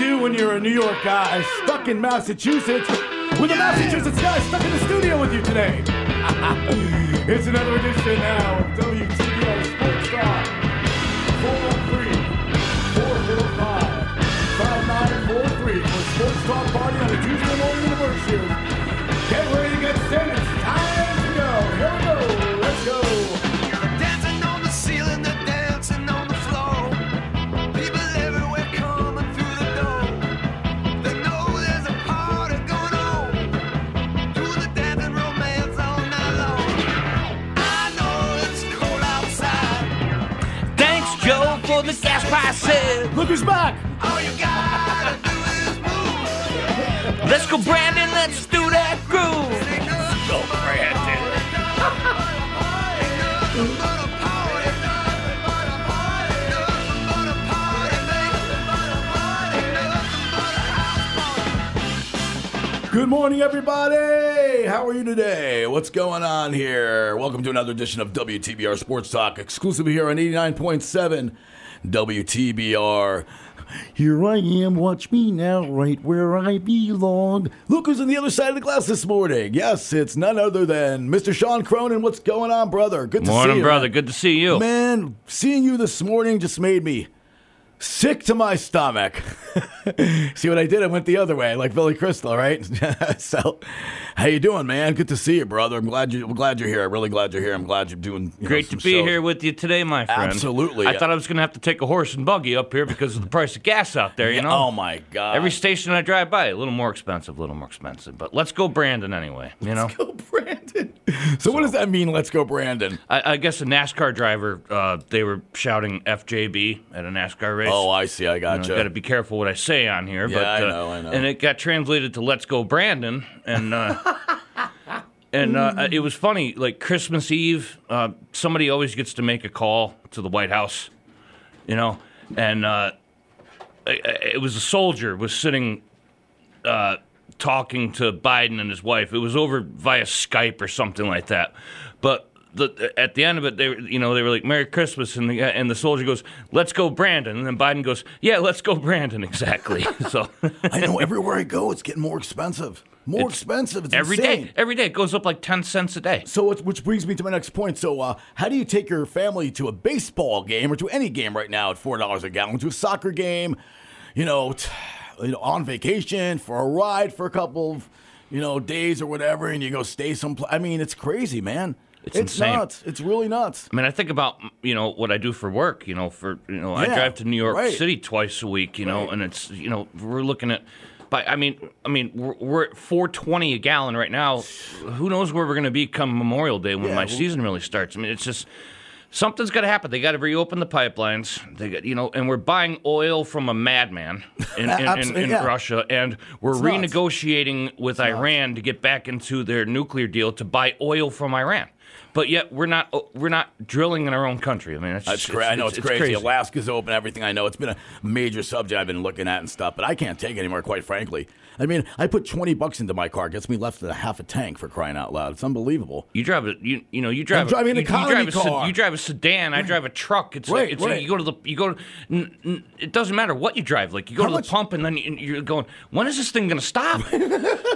do when you're a New York guy stuck in Massachusetts with a Massachusetts guy stuck in the studio with you today. it's another edition now of WTBR Sports Talk. 413-445-5943 for Sports Talk Party on a Tuesday morning in the Berkshires. Get ready to get set. For the gas prices. Look who's back. All you gotta do is move. Let's go, Brandon. Let's do that groove. Ain't nothing Go, Brandon. Good morning, everybody. How are you today? What's going on here? Welcome to another edition of WTBR Sports Talk, exclusively here on 89.7 WTBR. Here I am, watch me now, right where I belong. Look who's on the other side of the glass this morning. Yes, it's none other than Mr. Sean Cronin. What's going on, brother? Good to see Morning, you. brother. Good to see you. Man, seeing you this morning just made me sick to my stomach. See what I did? I went the other way, like Billy Crystal, right? so, how you doing, man? Good to see you, brother. I'm glad you. I'm glad you're here. I'm really glad you're here. I'm glad you're doing. you know, Great to be shows. here with you today, my friend. Absolutely. I thought I was going to have to take a horse and buggy up here because of the price of gas out there, you know? Oh my god. Every station I drive by, a little more expensive, a little more expensive. But let's go, Brandon, anyway. You know, let's go, Brandon. So, what does that mean? Let's go, Brandon. I, I guess a NASCAR driver, uh, they were shouting FJB at a NASCAR race. Oh, I see. I got You gotcha. got to be careful what I say on here. Yeah, but, I uh, know, I know. And it got translated to "Let's Go, Brandon," and uh, and uh, it was funny. Like Christmas Eve, uh, somebody always gets to make a call to the White House, you know, and uh, it was a soldier was sitting. Talking to Biden and his wife. It was over via Skype or something like that. But the, at the end of it, they were, you know they were like Merry Christmas, and the and the soldier goes, "Let's go, Brandon," and then Biden goes, "Yeah, let's go, Brandon." Exactly. so I know. Everywhere I go, it's getting more expensive. More It's- expensive. It's every day, every day it goes up like ten cents a day. So, which brings me to my next point. So, uh, how do you take your family to a baseball game or to any game right now at four dollars a gallon? To a soccer game, you know, t- you know, on vacation for a ride for a couple of, you know, days or whatever, and you go stay someplace. I mean, it's crazy, man. It's insane. nuts. It's really nuts. I mean, I think about you know what I do for work. You know, for you know, I drive to New York right. City twice a week. You know, Right. and it's you know we're looking at. But I mean, I mean, we're, we're at four twenty a gallon right now. Who knows where we're going to be come Memorial Day when Yeah, my well- season really starts? I mean, it's just something's got to happen. They got to reopen the pipelines. They got you know, and we're buying oil from a madman in, in, in, in yeah. Russia, and we're It's nuts. renegotiating with Iran to get back into their nuclear deal to buy oil from Iran. But yet we're not uh, we're not drilling in our own country. I mean, it's, That's just- crazy. I know it's, crazy. crazy. Alaska's open, everything. I know it's been a major subject I've been looking at and stuff, but I can't take anymore, quite frankly. I mean, I put twenty bucks into my car, gets me left with a half a tank for crying out loud. It's unbelievable. You drive a you you know you drive a- driving an you, you drive economy a, car. you drive a sedan. I drive a truck. It's Right, like it's right. like you go to the you go to n- n- it doesn't matter what you drive. Like you go How to much- the pump and then you, you're going. When is this thing going to stop? and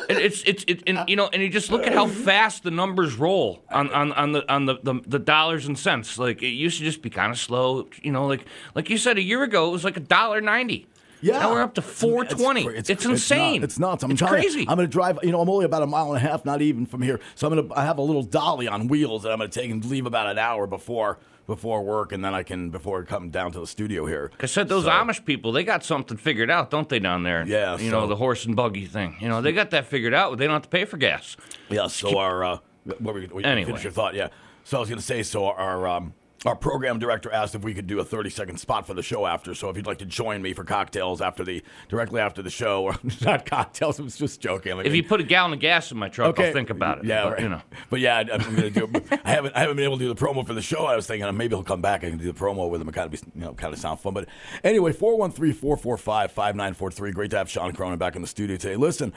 it's it's it, and you know and you just look at how fast the numbers roll on on, on the on the, the the dollars and cents. Like it used to just be kind of slow. You know, like like you said a year ago it was like a dollar ninety. Yeah, Now we're up to It's- four twenty. cra- It's, It's, insane. It's nuts. I'm it's crazy. I'm going to drive. You know, I'm only about a mile and a half, not even from here. So I'm going to. I have a little dolly on wheels that I'm going to take and leave about an hour before before work, and then I can before come down to the studio here. I said those So- Amish people, they got something figured out, don't they, down there? Yeah, You know, the horse and buggy thing. You know, they got that figured out. They don't have to pay for gas. Yeah. So our uh, what were you, Anyway. finish your thought? Yeah. So I was going to say. So our um, our program director asked if we could do a 30 second spot for the show after. So if you'd like to join me for cocktails after the directly after the show, or not cocktails, I was just joking. Like, If you put a gallon of gas in my truck, I'll think about it. Yeah, but, right. you know. But yeah, I- I'm gonna do. I haven't I haven't been able to do the promo for the show. I was thinking uh, maybe he'll come back. I can do the promo with him. It kind of be you know kind of sound fun. But anyway, 413-445-5943. Great to have Sean Cronin back in the studio today. Listen.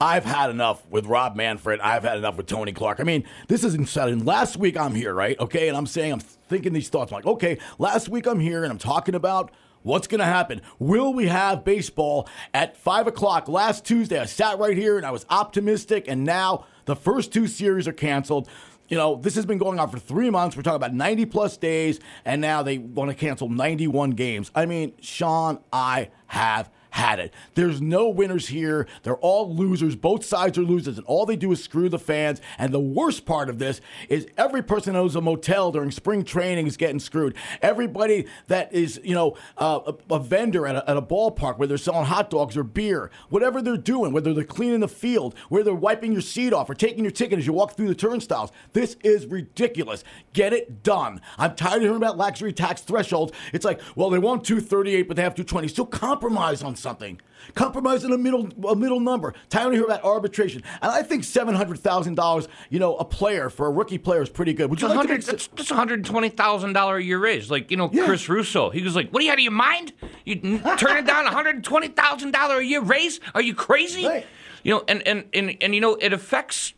I've had enough with Rob Manfred. I've had enough with Tony Clark. I mean, this is insane. Last week I'm here, right? Okay, and I'm saying I'm thinking these thoughts. I'm like, okay, last week I'm here and I'm talking about What's going to happen? Will we have baseball at 5 o'clock? Last Tuesday, I sat right here and I was optimistic, and now the first two series are canceled. You know, this has been going on for three months. We're talking about 90 plus days, and now they want to cancel 91 games. I mean, Sean, I have had it. There's no winners here. They're all losers. Both sides are losers, and all they do is screw the fans. And the worst part of this is every person that owns a motel during spring training is getting screwed. Everybody that is, you know, uh, a, a vendor at a, at a ballpark where they're selling hot dogs or beer, whatever they're doing, whether they're cleaning the field, where they're wiping your seat off or taking your ticket as you walk through the turnstiles. This is ridiculous. Get it done. I'm tired of hearing about luxury tax thresholds. It's like, well, they want 238, but they have 220. So compromise on something. Compromise on a middle a middle number. Tired of hearing about arbitration. And I think seven hundred thousand dollars, you know, a player for a rookie player is pretty good. Would you like to hundred. make, That's, that's a hundred twenty thousand dollar a year raise. Like you know, Yeah. Chris Russo. He was like, "What are you out of your mind? You n- turning down a hundred twenty thousand dollar a year raise? Are you crazy?" Right. You know, and, and and and you know, it affects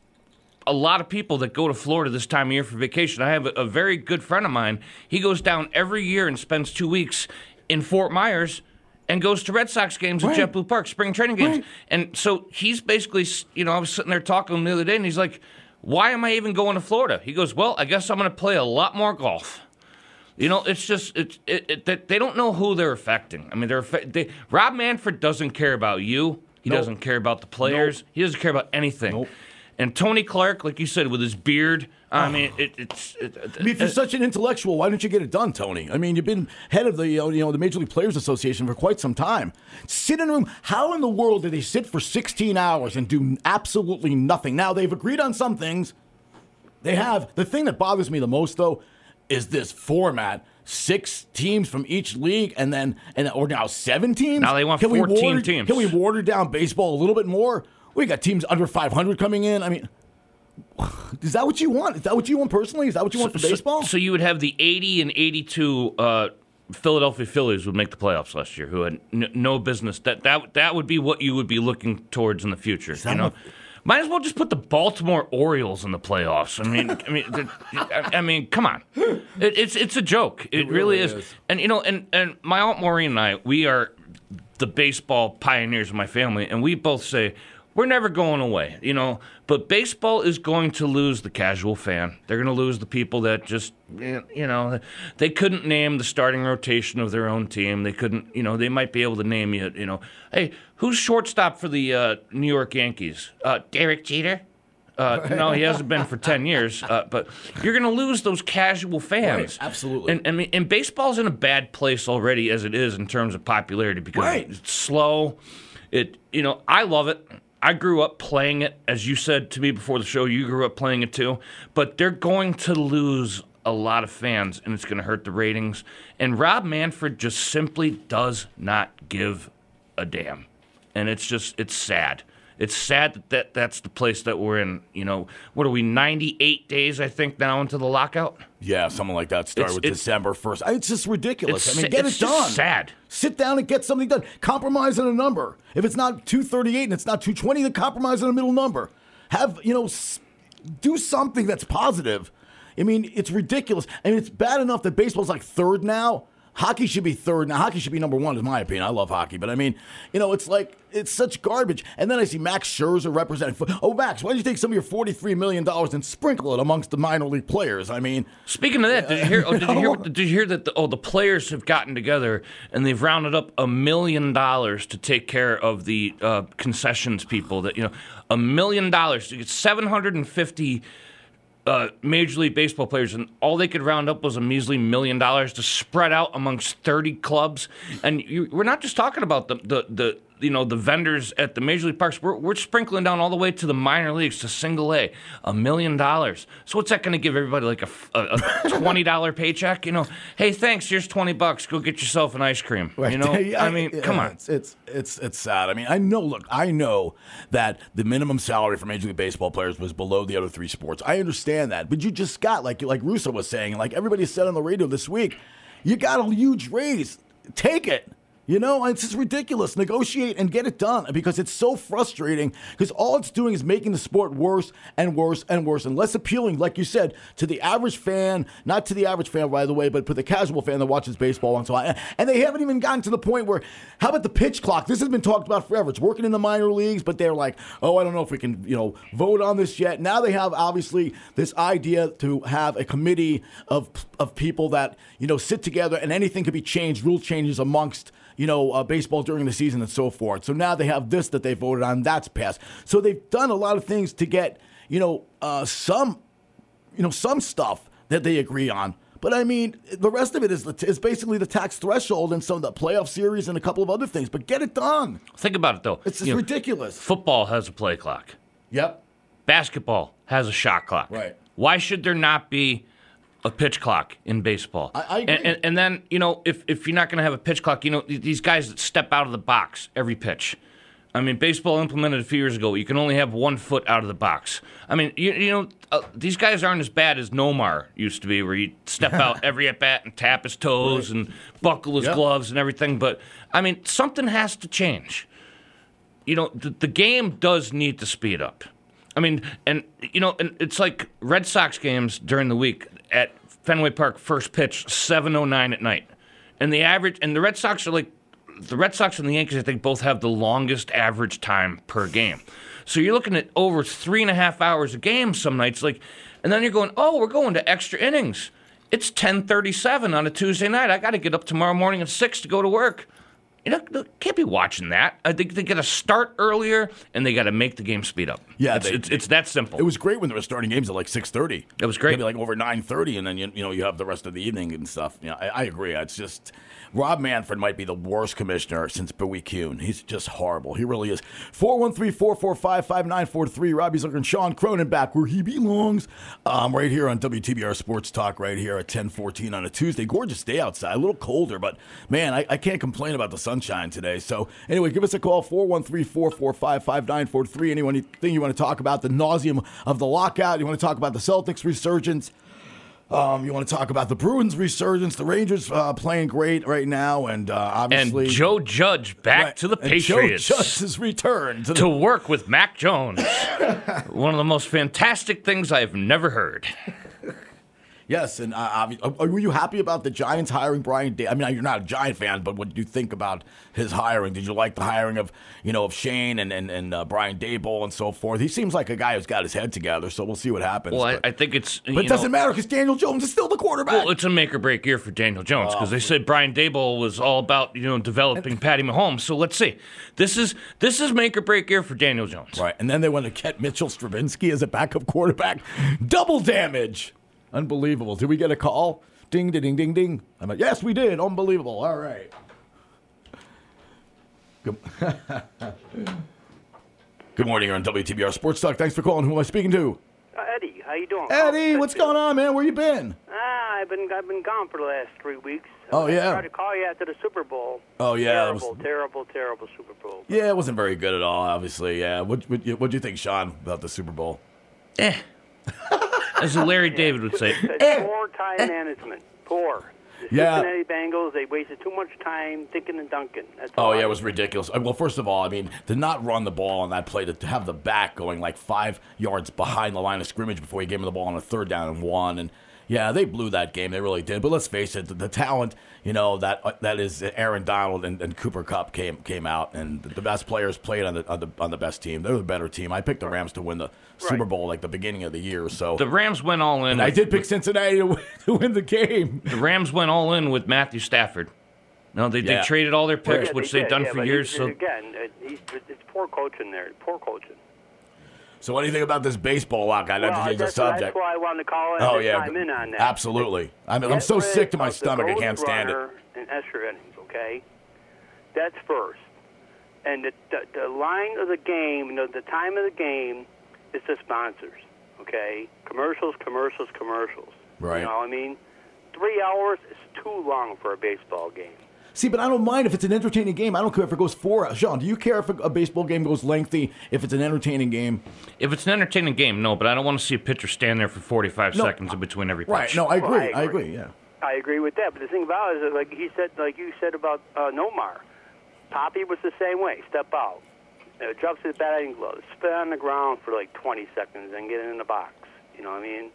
a lot of people that go to Florida this time of year for vacation. I have a, a very good friend of mine. He goes down every year and spends two weeks in Fort Myers. And goes to Red Sox games Right. at JetBlue Park, spring training games. Right. And so he's basically, you know, I was sitting there talking to him the other day, and he's like, "Why am I even going to Florida?" He goes, "Well, I guess I'm going to play a lot more golf." You know, it's just it's it, it, that they don't know who they're affecting. I mean, they're they, Rob Manfred doesn't care about you. He Nope. doesn't care about the players. He doesn't care about anything. Nope. And Tony Clark, like you said, with his beard, I ah. mean, it, it's. It, I mean, if you're such an intellectual, why don't you get it done, Tony? I mean, you've been head of the you know, the Major League Players Association for quite some time. Sit in a room. How in the world do they sit for 16 hours and do absolutely nothing? Now they've agreed on some things. They have. The thing that bothers me the most, though, is this format. Six teams from each league, and then and or now seven teams. Now they want we 14 water- teams. Can we water down baseball a little bit more? We got teams under 500 coming in. I mean, is that what you want? Is that what you want personally? Is that what you want for baseball? So, you would have the 80 and 82 uh, Philadelphia Phillies would make the playoffs last year, who had n- no business. That that that would be what you would be looking towards in the future. You know. what- Might as well just put the Baltimore Orioles in the playoffs. I mean, I mean, I I mean, come on, it, it's it's a joke. It, really, really is. is. And you know, and and my aunt Maureen and I, we are the baseball pioneers of my family, and we both say we're never going away, you know. But baseball is going to lose the casual fan. They're going to lose the people that just, eh, you know, they couldn't name the starting rotation of their own team. They couldn't, you know, they might be able to name you, you know, hey, who's shortstop for the uh, New York Yankees? Uh, Derek Jeter. Uh, no, he hasn't been for ten years. Uh, but you're going to lose those casual fans. Right, absolutely. And mean, and baseball's in a bad place already as it is in terms of popularity because Right. it's slow. It you know I love it. I grew up playing it, as you said to me before the show. You grew up playing it too, but they're going to lose a lot of fans, and it's going to hurt the ratings. And Rob Manfred just simply does not give a damn, and it's just it's sad. It's sad that, that that's the place that we're in. You know, what are we? Ninety-eight days, I think, now into the lockout. Yeah, something like that. Start It's- with it's- December first. It's just ridiculous. It's I mean, get it's it just done. sad. Sit down and get something done. Compromise on a number. If it's not two thirty eight and it's not two twenty, then compromise on a middle number. Have you know, do something that's positive. I mean, it's ridiculous. I mean, it's bad enough that baseball's like third now. Hockey should be third now. Hockey should be number one, in my opinion. I love hockey, but I mean, you know, it's like it's such garbage. And then I see Max Scherzer representing. Oh, Max, why don't you take some of your forty-three million dollars and sprinkle it amongst the minor league players? I mean, Speaking of that, did you hear? Oh, did you hear? Did you hear that? The, oh, the players have gotten together and they've rounded up a million dollars to take care of the uh, concessions people. That you know, a million dollars to get seven hundred and fifty. Uh, Major League Baseball players, and all they could round up was a measly million dollars to spread out amongst thirty clubs. And you, we're not just talking about the, the the you know the vendors at the Major League parks. We're, we're sprinkling down all the way to the minor leagues to single A, a million dollars. So what's that going to give everybody like a twenty dollar paycheck? You know, hey, thanks. Here's twenty bucks. Go get yourself an ice cream. You know, I mean, yeah, come on. It's, it's it's it's sad. I mean, I know. Look, I know that the minimum salary for Major League Baseball players was below the other three sports. I understand that, but you just got like like Russo was saying, like everybody said on the radio this week, you got a huge raise. Take it. You know, it's just ridiculous. Negotiate and get it done because it's so frustrating because all it's doing is making the sport worse and worse and worse and less appealing, like you said, to the average fan, not to the average fan, by the way, but for the casual fan that watches baseball once in a while. And they haven't even gotten to the point where, how about the pitch clock? This has been talked about forever. It's working in the minor leagues, but they're like, oh, I don't know if we can, you know, vote on this yet. Now they have obviously this idea to have a committee of, of people that, you know, sit together and anything could be changed, rule changes amongst you know, uh, baseball during the season and so forth. So now they have this that they voted on, that's passed. So they've done a lot of things to get, you know, uh, some, you know, some stuff that they agree on. But I mean, the rest of it is is basically the tax threshold and some of the playoff series and a couple of other things. But get it done. Think about it though. It's just You know, ridiculous. Football has a play clock. Yep. Basketball has a shot clock. Right. Why should there not be a pitch clock in baseball? I- I agree. And, and, and then, you know, if, if you're not going to have a pitch clock, you know, these guys that step out of the box every pitch. I mean, baseball implemented a few years ago. You can only have one foot out of the box. I mean, you, you know, uh, these guys aren't as bad as Nomar used to be, where you step out every at bat and tap his toes and buckle his Yep. gloves and everything. But I mean, something has to change you know, the, the game does need to speed up. I mean, and you know, and it's like Red Sox games during the week at Fenway Park, first pitch, seven oh nine at night, and the average, and the Red Sox are like, the Red Sox and the Yankees, I think, both have the longest average time per game. So you're looking at over three and a half hours a game some nights, like, and then you're going, oh, we're going to extra innings. It's ten thirty seven on a Tuesday night. I got to get up tomorrow morning at six to go to work. You know, they can't be watching that. I think they got to start earlier and they got to make the game speed up. Yeah, it's, they- it's, it's that simple. It was great when they were starting games at like six thirty. It was great. Maybe like over nine thirty, and then you, you know you have the rest of the evening and stuff. You know, I, I agree. It's just Rob Manfred might be the worst commissioner since Bowie Kuhn. He's just horrible. He really is. 413-445-5943. Robbie's looking Sean Cronin back where he belongs. Um, right here on WTBR Sports Talk, right here at ten fourteen on a Tuesday. Gorgeous day outside. A little colder, but man, I, I can't complain about the sunshine today. So anyway, give us a call 413-445-5943. Anything you want to talk about? The nauseum of the lockout. You want to talk about the Celtics resurgence? Um, you want to talk about the Bruins resurgence? The Rangers uh, playing great right now, and uh, and obviously Joe Judge back Right. to the And Patriots Joe Judge's return to the to work with Mac Jones. One of the most fantastic things I've never heard. Yes, and uh, were you happy about the Giants hiring Brian? Da- I mean, you're not a Giant fan, but what do you think about his hiring? Did you like the hiring of you know of Shane and and, and uh, Brian Daboll and so forth? He seems like a guy who's got his head together. So we'll see what happens. Well, I, but I think it's. but it doesn't matter because Daniel Jones is still the quarterback. Well, it's a make or break year for Daniel Jones because they said Brian Daboll was all about you know developing Patty Mahomes. So let's see. This is this is make or break year for Daniel Jones. Right, and then they went to get Mitchell Trubisky as a backup quarterback. Double damage. Unbelievable. Did we get a call? Ding, ding, ding, ding, ding. I'm like, yes, we did. Unbelievable. All right. Good, Good morning. You're on WTBR Sports Talk. Thanks for calling. Who am I speaking to? Uh, Eddie, how you doing? Eddie, what's going on, man? Where you been? Ah, I've been I've been gone for the last three weeks. Oh, yeah. I tried to call you after the Super Bowl. Oh, yeah, it was- Terrible, terrible, terrible Super Bowl. Yeah, it wasn't very good at all, obviously. Yeah. What what what'd you think, Sean, about the Super Bowl? Eh. As Larry David would say. Poor time management. Poor. The Eh. Yeah. Cincinnati Bengals, they wasted too much time thinking and dunking. That's Oh yeah, it was ridiculous. Uh, Well, first of all, I mean, to not run the ball on that play, to have the back going like five yards behind the line of scrimmage before he gave him the ball on a third down and one, and yeah, they blew that game. They really did. But let's face it, the, the talent, you know, that uh, that is Aaron Donald and, and Cooper Kupp came came out, and the best players played on the on the on the best team. They're the better team. I picked the Rams to win the Super Bowl like the beginning of the year. So The Rams went all in. and I did pick Cincinnati to win, to win the game. The Rams went all in with Matthew Stafford. No, they, Yeah. they traded all their picks, Yeah, which they they've did, done yeah, for years. he's- So again, it, he's, it's poor coaching there. Poor coaching. So what do you think about this baseball lockout? Not Well, to change the subject. that's why I wanted to call in Oh yeah, chime in on that. absolutely. I mean, I'm so sick to my stomach. I can't stand it. And extra innings, okay? That's first. And the, the, the line of the game, you know, the time of the game is the sponsors, okay? Commercials, commercials, commercials. Right. You know what I mean? Three hours is too long for a baseball game. See, but I don't mind if it's an entertaining game. I don't care if it goes four hours. Sean, do you care if a, a baseball game goes lengthy if it's an entertaining game? if it's an entertaining game, no. But I don't want to see a pitcher stand there for 45 No. seconds in between every pitch. Right. No, I agree. I I agree. agree. Yeah. I agree with that, but the thing about it is, that, like he said, like you said about uh, Nomar, Papi was the same way. Step out. Uh, jumps his batting glove. Spit on the ground for like 20 seconds and get in the box. You know what I mean?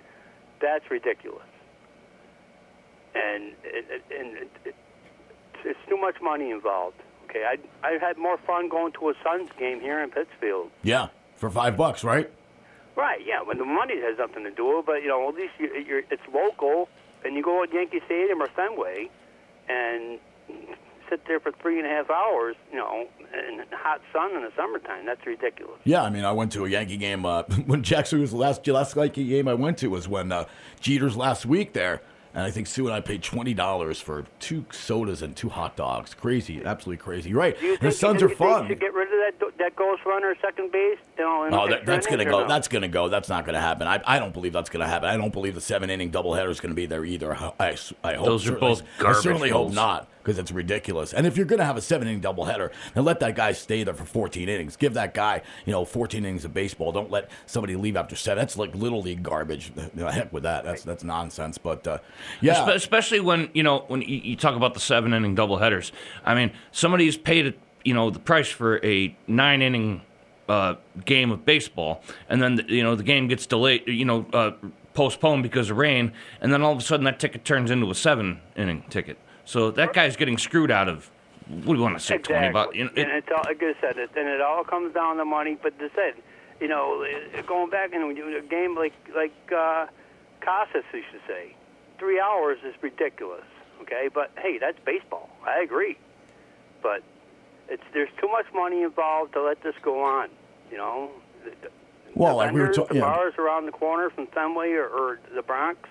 That's ridiculous. And it, it, and it, it, it's too much money involved. Okay, I I had more fun going to a Suns game here in Pittsfield. Yeah, for five bucks, right? Right, yeah. When the money has nothing to do with it, but you know, at least you, you're, it's local, and you go at Yankee Stadium or Fenway, and sit there for three and a half hours, you know, in the hot sun in the summertime. That's ridiculous. Yeah, I mean, I went to a Yankee game uh, when Jackson was the last last Yankee game I went to was when uh, Jeter's last week there, and I think Sue and I paid twenty dollars for two sodas and two hot dogs. Crazy, absolutely crazy. Right? Do you the think Suns are fun. should get rid of that that ghost runner second base? You know, Oh, that, that's going to go. no? That's going to go. That's not going to happen. I, I don't believe that's going to happen. I don't believe the seven inning doubleheader is going to be there either. I, I, I hope Those are certainly- both I garbage certainly hope not because it's ridiculous. And if you're going to have a seven inning doubleheader, then let that guy stay there for 14 innings. Give that guy, you know, 14 innings of baseball. Don't let somebody leave after seven. That's like little league garbage. Heck with that. That's that's nonsense. But uh, yeah, Espe- Especially when you know when you, talk about the seven inning double headers. I mean, somebody's paid you know the price for a nine inning uh, game of baseball, and then you know the game gets delayed, you know, uh, postponed because of rain, and then all of a sudden that ticket turns into a seven inning ticket. So that guy's getting screwed out of. What do you want to say? Twenty bucks? You know, and it, it's all, like I said, it, and it all comes down to money. But they said, you know, going back and a game like like uh, Casas used to say, three hours is ridiculous. Okay, but hey, that's baseball. I agree, but it's there's too much money involved to let this go on. You know, the, the, Well, the like we were vendors, talking- the yeah. bars around the corner from Fenway or, or the Bronx,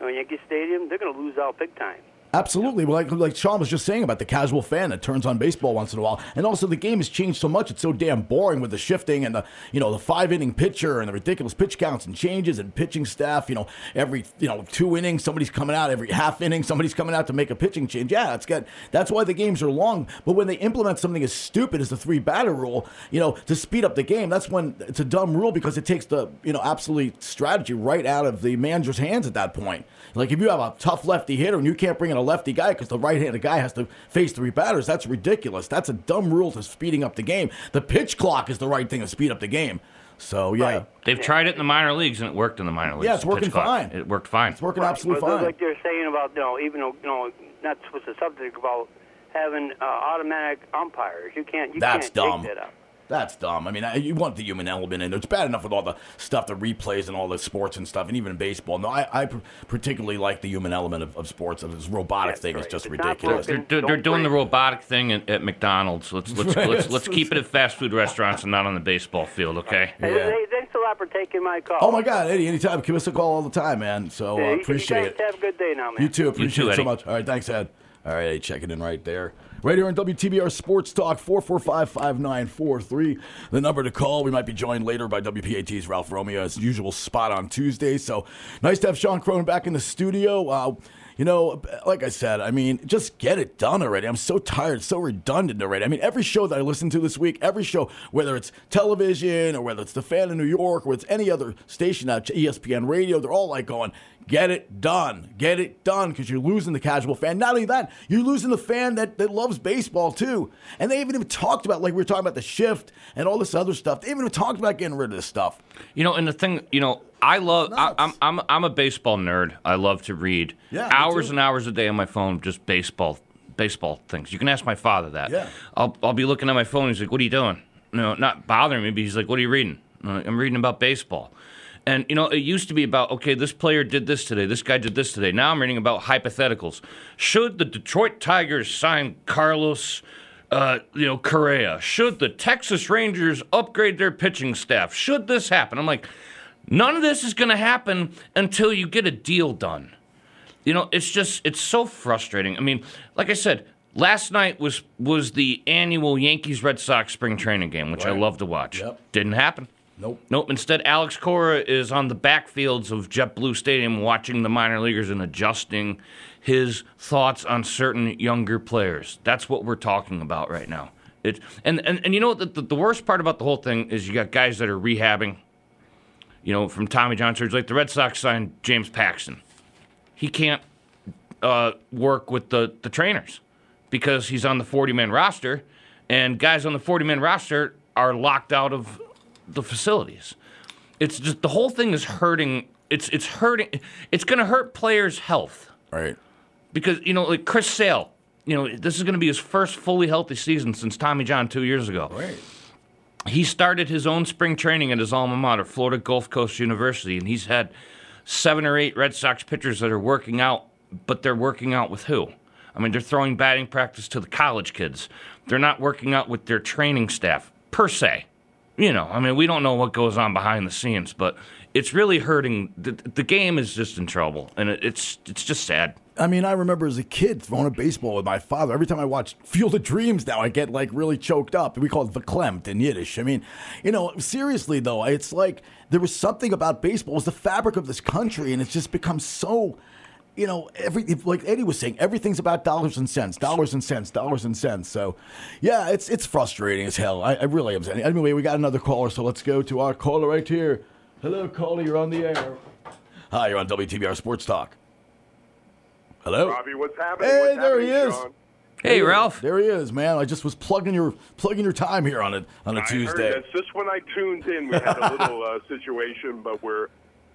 you know, Yankee Stadium, they're going to lose out big time. Absolutely, well, like like Sean was just saying about the casual fan that turns on baseball once in a while, and also the game has changed so much; it's so damn boring with the shifting and the you know the five inning pitcher and the ridiculous pitch counts and changes and pitching staff. You know, every you know two innings somebody's coming out, every half inning somebody's coming out to make a pitching change. Yeah, it's good. That's why the games are long. But when they implement something as stupid as the three batter rule, you know, to speed up the game, that's when it's a dumb rule because it takes the you know absolute strategy right out of the manager's hands at that point. Like if you have a tough lefty hitter and you can't bring in a lefty guy because the right-handed guy has to face three batters, that's ridiculous. That's a dumb rule to speeding up the game. The pitch clock is the right thing to speed up the game. So yeah, Right. they've tried it in the minor leagues and it worked in the minor leagues. Yeah, it's working pitch clock. fine. It worked fine. it's working Right, absolutely but fine. Like they're saying about you know even though you know not supposed to subject about having uh, automatic umpires. You can't. You That's can't dumb. Take that up. That's dumb. I mean, I- you want the human element in there. It's bad enough with all the stuff, the replays and all the sports and stuff, and even in baseball. No, I, I pr- particularly like the human element of, of sports. Of this robotic That's thing is just It's ridiculous. They're, broken. they're, they're doing the robotic thing at, at McDonald's. Let's let's let's, let's keep it at fast food restaurants and not on the baseball field, okay? Hey, Yeah. hey, thanks a lot for taking my call. Oh my God, Eddie! Anytime, give us a call all the time, man. So Yeah, uh, you- appreciate you it. guys Have a good day now, man. You too. Appreciate too, it so much. All right, thanks, Ed. All right, Eddie, checking in right there. Right here on WTBR Sports Talk, 445-5943. The number to call. We might be joined later by WPAT's Ralph Romeo, as usual, spot on Tuesday. So nice to have Sean Cronin back in the studio. Uh, you know, like I said, I mean, just get it done already. I'm so tired, so redundant already. I mean, every show that I listened to this week, every show, whether it's television or whether it's the fan in New York or it's any other station ESPN radio, they're all like going, get it done, get it done, because you're losing the casual fan. Not only that, you're losing the fan that, that loves baseball too. And they even even talked about, like we were talking about the shift and all this other stuff. They even talked about getting rid of this stuff. You know, and the thing, you know, I love. I, nuts. I'm I'm I'm a baseball nerd. I love to read Yeah, hours and hours a day on my phone, just baseball baseball things. You can ask my father that. Yeah. I'll I'll be looking at my phone. He's like, "What are you doing?" No, not bothering me. But he's like, "What are you reading?" I'm reading about baseball. And you know, it used to be about okay, this player did this today, this guy did this today. Now I'm reading about hypotheticals. Should the Detroit Tigers sign Carlos, uh, you know, Correa? Should the Texas Rangers upgrade their pitching staff? Should this happen? I'm like, none of this is going to happen until you get a deal done. You know, it's just it's so frustrating. I mean, like I said, last night was was the annual Yankees Red Sox spring training game, which I love to watch. Yep. Didn't happen. Nope. Nope. Instead, Alex Cora is on the backfields of JetBlue Stadium watching the minor leaguers and adjusting his thoughts on certain younger players. That's what we're talking about right now. It, and, and, and you know, the, the, the worst part about the whole thing is you got guys that are rehabbing, you know, from Tommy John surgery. Like the Red Sox signed James Paxton. He can't uh, work with the, the trainers because he's on the 40 man roster and guys on the 40 man roster are locked out of the facilities. It's just the whole thing is hurting. It's it's hurting. It's going to hurt players' health Right. because you know, like Chris Sale. You know, this is going to be his first fully healthy season since Tommy John two years ago. Right. He started his own spring training at his alma mater, Florida Gulf Coast University, and he's had seven or eight Red Sox pitchers that are working out, but they're working out with who? I mean, they're throwing batting practice to the college kids. They're not working out with their training staff, per se. You know, I mean, we don't know what goes on behind the scenes, but it's really hurting. The, the game is just in trouble, and it, it's it's just sad. I mean, I remember as a kid throwing a baseball with my father. Every time I watch Field of Dreams now, I get like really choked up. We call it verklempt in Yiddish. I mean, you know, seriously though, it's like there was something about baseball. was the fabric of this country, and it's just become so. You know, every like Eddie was saying, everything's about dollars and cents, dollars and cents, dollars and cents. So, yeah, it's it's frustrating as hell. I, I really am. Saying. Anyway, we got another caller, so let's go to our caller right here. Hello, caller, you're on the air. Hi, you're on WTBR Sports Talk. Hello. Robbie, what's happening? Hey, What's there he is. Sean? Hey, Ralph. There he is, man. I just was plugging your plugging your time here on a on a I Tuesday. heard this. Just when I tuned in, we had a little uh, situation, but we're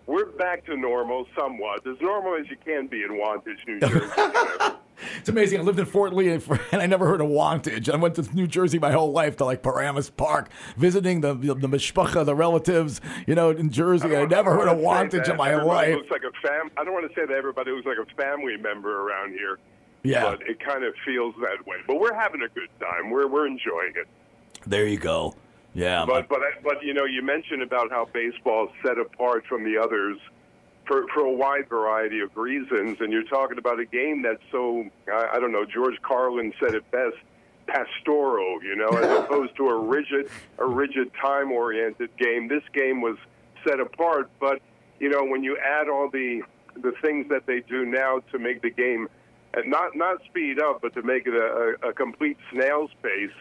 we're back to normal somewhat, as normal as you can be in Wantage, New Jersey. It's amazing. I lived in Fort Lee and and I never heard of Wantage. I went to New Jersey my whole life to like Paramus Park, visiting the the, the mishpacha, the relatives, you know, in Jersey. I, never heard of don't wanna say Wantage in my everybody life. Looks like a fam. I don't want to say that everybody looks like a family member around here. Yeah. but it kind of feels that way. But we're having a good time. We're we're enjoying it. There you go. Yeah. But but but you know, you mentioned about how baseball is set apart from the others for for a wide variety of reasons, and you're talking about a game that's so I, I don't know. George Carlin said it best. Pastoral, you know, as opposed to a rigid, a rigid time-oriented game. This game was set apart, but you know, when you add all the the things that they do now to make the game uh, not not speed up, but to make it a, a, a complete snail's pace,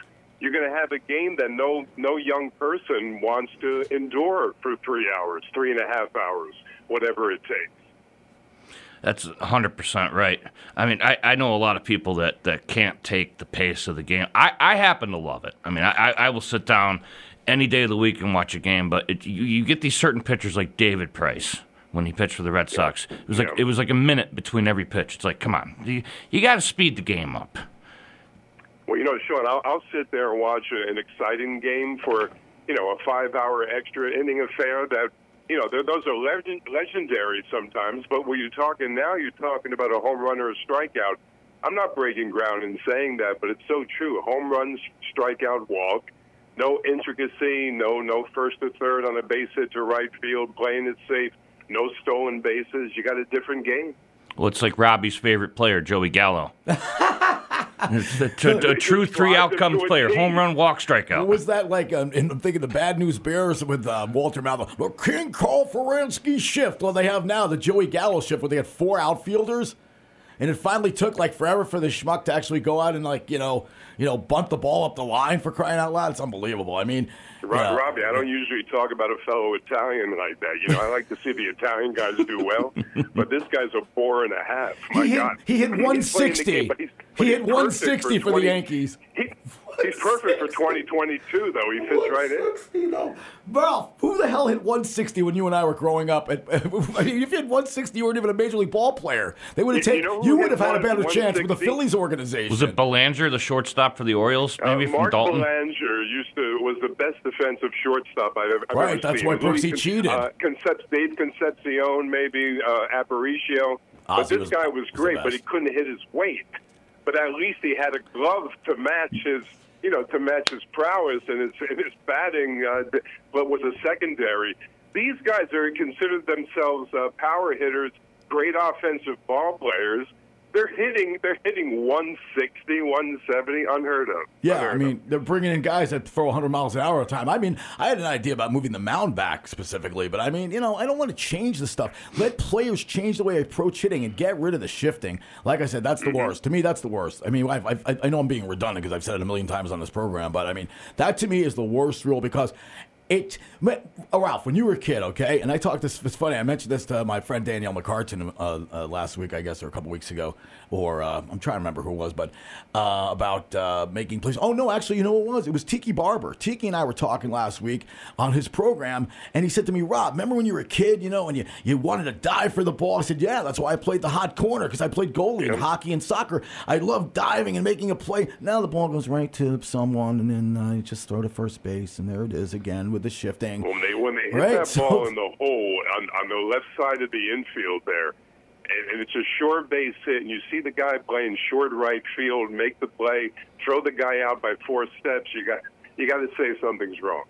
you're going to have a game that no no young person wants to endure for three hours, three and a half hours, whatever it takes. That's 100% right. I mean, I, I know a lot of people that, that can't take the pace of the game. I, I happen to love it. I mean, I, I will sit down any day of the week and watch a game, but it, you, you get these certain pitchers like David Price when he pitched for the Red Sox. It was like Yeah. it was like a minute between every pitch. It's like, come on, you, you got to speed the game up. Well, you know, Sean, I'll, I'll sit there and watch an exciting game for, you know, a five-hour extra inning affair that, you know, they're- those are legend, legendary sometimes. But when you're talking now, you're talking about a home run or a strikeout. I'm not breaking ground in saying that, but it's so true. Home run, strikeout, walk. No intricacy, no no first or third on a base hit to right field, playing it safe. No stolen bases. You got a different game. Well, it's like Robbie's favorite player, Joey Gallo. the, a true three outcomes player: home run, walk, What strikeout. was that like? Um, in, I'm thinking the Bad News Bears with uh, Walter Matthau. Well, King Carl Feransky shift. Well, they have now the Joey Gallo shift where they had four outfielders, and it finally took like forever for the schmuck to actually go out and like you know you know bunt the ball up the line for crying out loud. It's unbelievable. I mean, Rob, yeah. Robbie, I don't usually talk about a fellow Italian like that. You know, I like to see the Italian guys do well, but this guy's a four and a half. My He hit, God, he hit He's playing the 160. game, but he's- but he hit 160 for, the 20 Yankees. He, he's perfect for 2022, though. He fits right in. 160, though. Ralph, who the hell hit 160 when you and I were growing up? At, I mean, if you hit 160, you weren't even a major league ball player. They would have You- you taken. know You would have had a better chance with the Phillies organization. Was it Belanger, the shortstop for the Orioles, maybe uh, from Mark Dalton? Belanger used to was the best defensive shortstop I've ever, I've Right, ever that's seen. why Brooksy Louis- cheated. Uh, Concep- Dave Concepcion, maybe uh, Aparicio. But this was- guy was was great, but he couldn't hit his weight. But at least he had a glove to match his, you know, to match his prowess and his, and his batting. Uh, but was a secondary. These guys are considered themselves uh, power hitters, great offensive ball players. They're hitting. They're hitting 160, 170, unheard of. Yeah, Unheard I of. mean, they're bringing in guys that throw 100 miles an hour at a time. I mean, I had an idea about moving the mound back specifically, but I mean, you know, I don't want to change the stuff. Let players change the way they approach hitting and get rid of the shifting. Like I said, that's the Mm-hmm. worst. To me, that's the worst. I mean, I've, I've, I know I'm being redundant because I've said it a million times on this program, but I mean, that to me is the worst rule because it, uh, Ralph, when you were a kid, okay, and I talked this. It's funny. I mentioned this to my friend Danielle McCartan uh, uh, last week, I guess, or a couple weeks ago, or uh, I'm trying to remember who it was, but uh, about uh, making plays. Oh no, actually, you know what it was? It was Tiki Barber. Tiki and I were talking last week on his program, and he said to me, "Rob, remember when you were a kid, you know, and you you wanted to dive for the ball?" I said, "Yeah, that's why I played the hot corner because I played goalie in hockey and soccer. I love diving and making a play. Now the ball goes right to someone, and then I just throw to first base, and there it is again with the shifting." When they when they hit Right, that so- ball in the hole on, on the left side of the infield there, and, it's a short base hit, and you see the guy playing short right field, make the play, throw the guy out by four steps. You got you got to say something's wrong.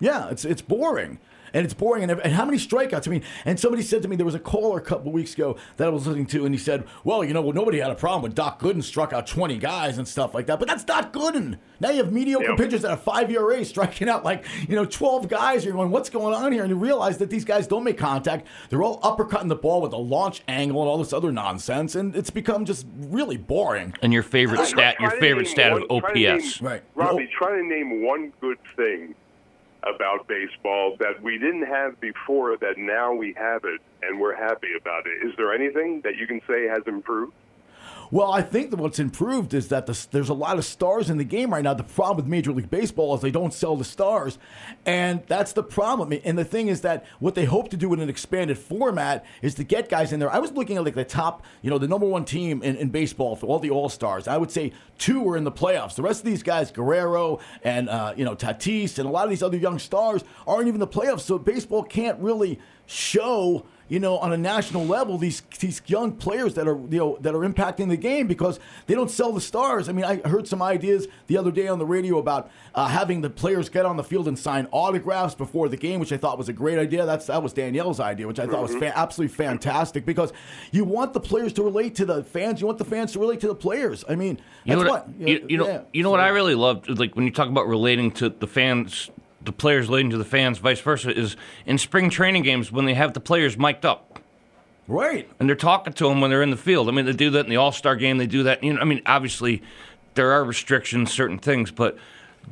Yeah, it's it's boring. And it's boring. And, and how many strikeouts? I mean, and somebody said to me, there was a caller a couple weeks ago that I was listening to, and he said, well, you know, well, nobody had a problem with Doc Gooden struck out 20 guys and stuff like that. But that's Doc Gooden. Now you have mediocre Yeah. pitchers at a five ERA striking out like, you know, 12 guys. You're going, what's going on here? And you realize that these guys don't make contact. They're all uppercutting the ball with a launch angle and all this other nonsense. And it's become just really boring. And your favorite stat, your favorite stat one- of try to name- OPS. Right. Robbie, No. try to name one good thing about baseball that we didn't have before that now we have it and we're happy about it. Is there anything that you can say has improved? Well, I think that what's improved is that the, there's a lot of stars in the game right now. The problem with Major League Baseball is they don't sell the stars, and that's the problem. And the thing is that what they hope to do in an expanded format is to get guys in there. I was looking at like the top, you know, the number one team in, in baseball for all the All Stars. I would say two were in the playoffs. The rest of these guys, Guerrero and uh, you know Tatis and a lot of these other young stars, aren't even the playoffs. So baseball can't really show you know, on a national level, these these young players that are you know that are impacting the game because they don't sell the stars. I mean, I heard some ideas the other day on the radio about uh, having the players get on the field and sign autographs before the game, which I thought was a great idea. That's that was Danielle's idea, which I thought was fa- absolutely fantastic because you want the players to relate to the fans. You want the fans to relate to the players. I mean, You know what? what, you, you know, yeah. you know what I really loved, like when you talk about relating to the fans, the players leading to the fans, vice versa, is in spring training games when they have the players mic'd up right. and they're talking to them when they're in the field. I mean, they do that in the All Star game. They do that. You know, I mean, obviously there are restrictions, certain things, but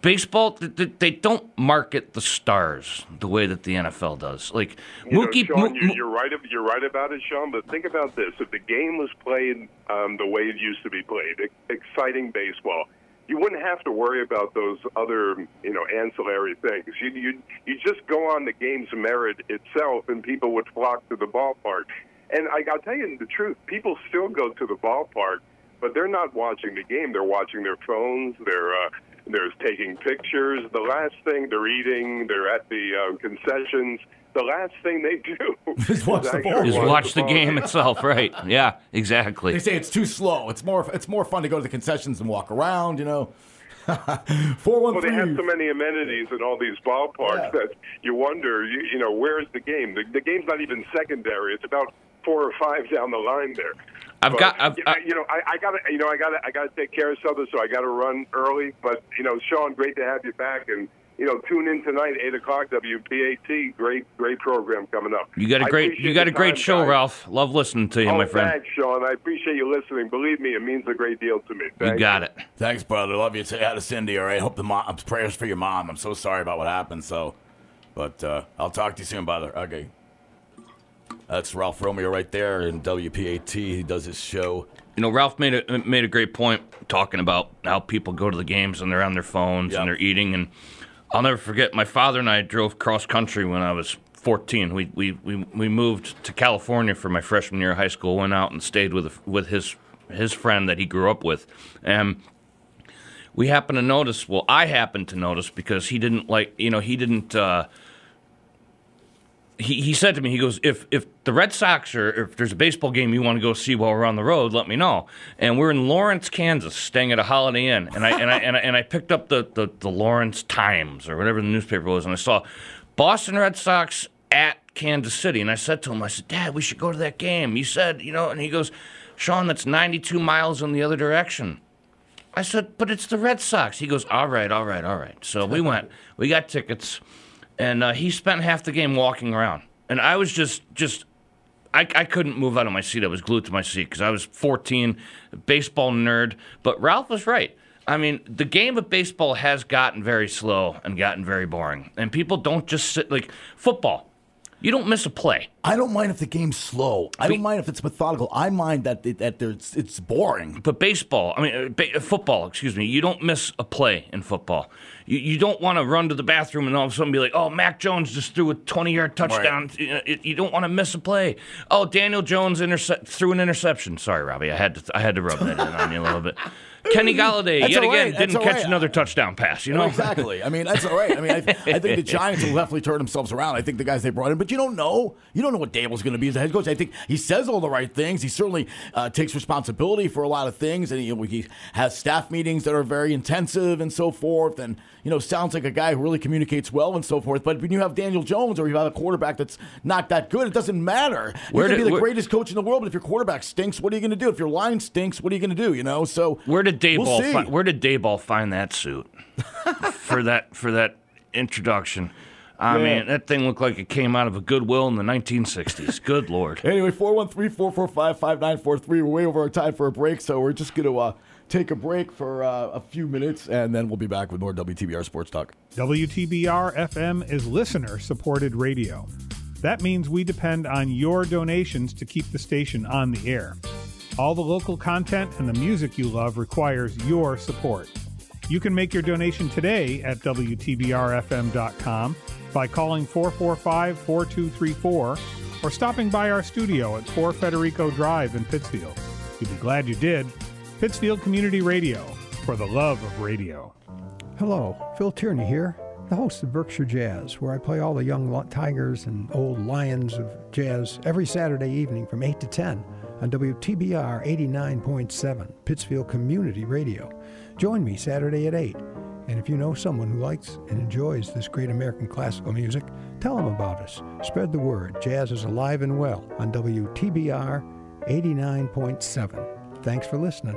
baseball th- th- they don't market the stars the way that the NFL does. Like You Mookie, know, Sean, Mo- you're right. You're right about it, Sean. But think about this: if the game was played um, the way it used to be played, exciting baseball, you wouldn't have to worry about those other, you know, ancillary things. You you you just go on the game's merit itself, and people would flock to the ballpark. And I, I'll tell you the truth: people still go to the ballpark, but they're not watching the game. They're watching their phones. They're uh, they're taking pictures. The last thing they're eating, they're at the uh, concessions. The last thing they do Is watch the ball. is watch the ball game itself, right? Yeah, exactly. They say it's too slow. It's more it's more fun to go to the concessions and walk around. You know. Four one Well, they have so many amenities in all these ballparks Yeah. that you wonder, you, you know, where's the game? The, the game's not even secondary. It's about four or five down the line there. I've But, got- I've- you know, you know, I, I got to, you know, I got to, I got to take care of something, so I got to run early. But you know, Sean, great to have you back, and you know, tune in tonight, eight o'clock, WPAT. Great, great program coming up. You got a I great you got a great time, show, guys. Ralph. Love listening to you, Oh, my friend. thanks, Sean. I appreciate you listening. Believe me, it means a great deal to me. You Thank got it. Thanks, brother. Love you. Say hi to Cindy. All right. Hope the mom. Prayers for your mom. I'm so sorry about what happened. So, but uh, I'll talk to you soon, brother. Okay. That's Ralph Romeo right there in WPAT. He does his show. You know, Ralph made a made a great point talking about how people go to the games and they're on their phones Yeah. and they're eating. And I'll never forget. My father and I drove cross country when I was 14. We we we, we moved to California for my freshman year of high school. Went out and stayed with with his his friend that he grew up with, and we happened to notice. Well, I happened to notice because he didn't like. You know, he didn't. Uh, he, he said to me, he goes, if if the Red Sox or if there's a baseball game you want to go see while we're on the road, let me know. And we're in Lawrence, Kansas, staying at a Holiday Inn, and I and I and I, and I picked up the, the the Lawrence Times or whatever the newspaper was, and I saw Boston Red Sox at Kansas City, and I said to him, I said, Dad, we should go to that game. You said, you know, and he goes, Sean, that's 92 miles in the other direction. I said, but it's the Red Sox. He goes, all right, all right, all right. So we went. We got tickets, and uh, he spent half the game walking around. And I was just, just, I, I couldn't move out of my seat. I was glued to my seat because I was 14, baseball nerd. But Ralph was right. I mean, the game of baseball has gotten very slow and gotten very boring, and people don't just sit like football. You don't miss a play. I don't mind if the game's slow. I don't mind if it's methodical. I mind that it, that there's it's boring. But baseball, I mean, ba- uh, football, excuse me, you don't miss a play in football. You, you don't want to run to the bathroom and all of a sudden be like, oh, Mac Jones just threw a 20 yard touchdown. You, you don't want to miss a play. Oh, Daniel Jones interce- threw an interception. Sorry, Robbie. I had to, I had to rub that in on you a little bit. Kenny Golladay, That's yet all again, that's didn't catch right. another touchdown pass, you know? exactly. I mean, that's all right. I mean, I, I think the Giants will definitely turn themselves around. I think the guys they brought in, but you don't know. You don't know what Daboll's going to be as a head coach. I think he says all the right things. He certainly uh, takes responsibility for a lot of things, and he, he has staff meetings that are very intensive and so forth. And you know, sounds like a guy who really communicates well and so forth. But when you have Daniel Jones or you have a quarterback that's not that good, it doesn't matter. You Where can did- be the where- greatest coach in the world, but if your quarterback stinks, what are you going to do? If your line stinks, what are you going to do? You know, so Where did Daboll We'll see. fi- where did Daboll find that suit for that for that introduction? I Yeah. mean, that thing looked like it came out of a Goodwill in the 1960s. Good lord. Anyway, 413 445 5943. We're way over our time for a break, so we're just going to uh, take a break for uh, a few minutes, and then we'll be back with more WTBR Sports Talk. WTBR FM is listener supported radio. That means we depend on your donations to keep the station on the air. All the local content and the music you love requires your support. You can make your donation today at WTBRFM.com by calling 445 4234 or stopping by our studio at 4 Federico Drive in Pittsfield. You'll be glad you did. Pittsfield Community Radio, for the love of radio. Hello, Phil Tierney here, the host of Berkshire Jazz, where I play all the young tigers and old lions of jazz every Saturday evening from 8 to 10 on WTBR 89.7, Pittsfield Community Radio. Join me Saturday at 8. And if you know someone who likes and enjoys this great American classical music, tell them about us. Spread the word. Jazz is alive and well on WTBR 89.7. Thanks for listening.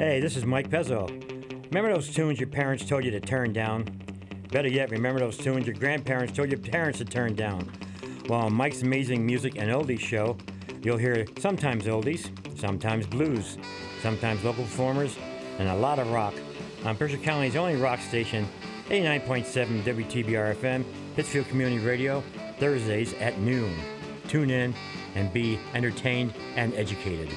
Hey, this is Mike Pezzo. Remember those tunes your parents told you to turn down? Better yet, remember those tunes your grandparents told your parents to turn down? Well, on Mike's Amazing Music and Oldies show, you'll hear sometimes oldies, sometimes blues, sometimes local performers, and a lot of rock. On Berkshire County's only rock station, 89.7 WTBR FM, Pittsfield Community Radio, Thursdays at noon. Tune in and be entertained and educated.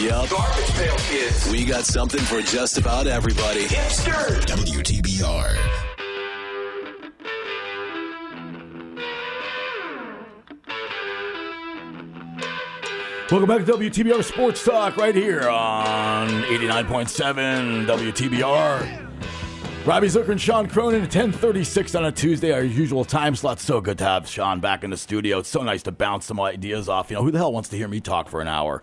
Yup. garbage pail kids, We got something for just about everybody. hipsters. WTBR. Welcome back to WTBR Sports Talk right here on 89.7 WTBR. Robbie Zucker and Sean Cronin at 1036 on a Tuesday, our usual time slot. So good to have Sean back in the studio. It's so nice to bounce some ideas off. You know, who the hell wants to hear me talk for an hour?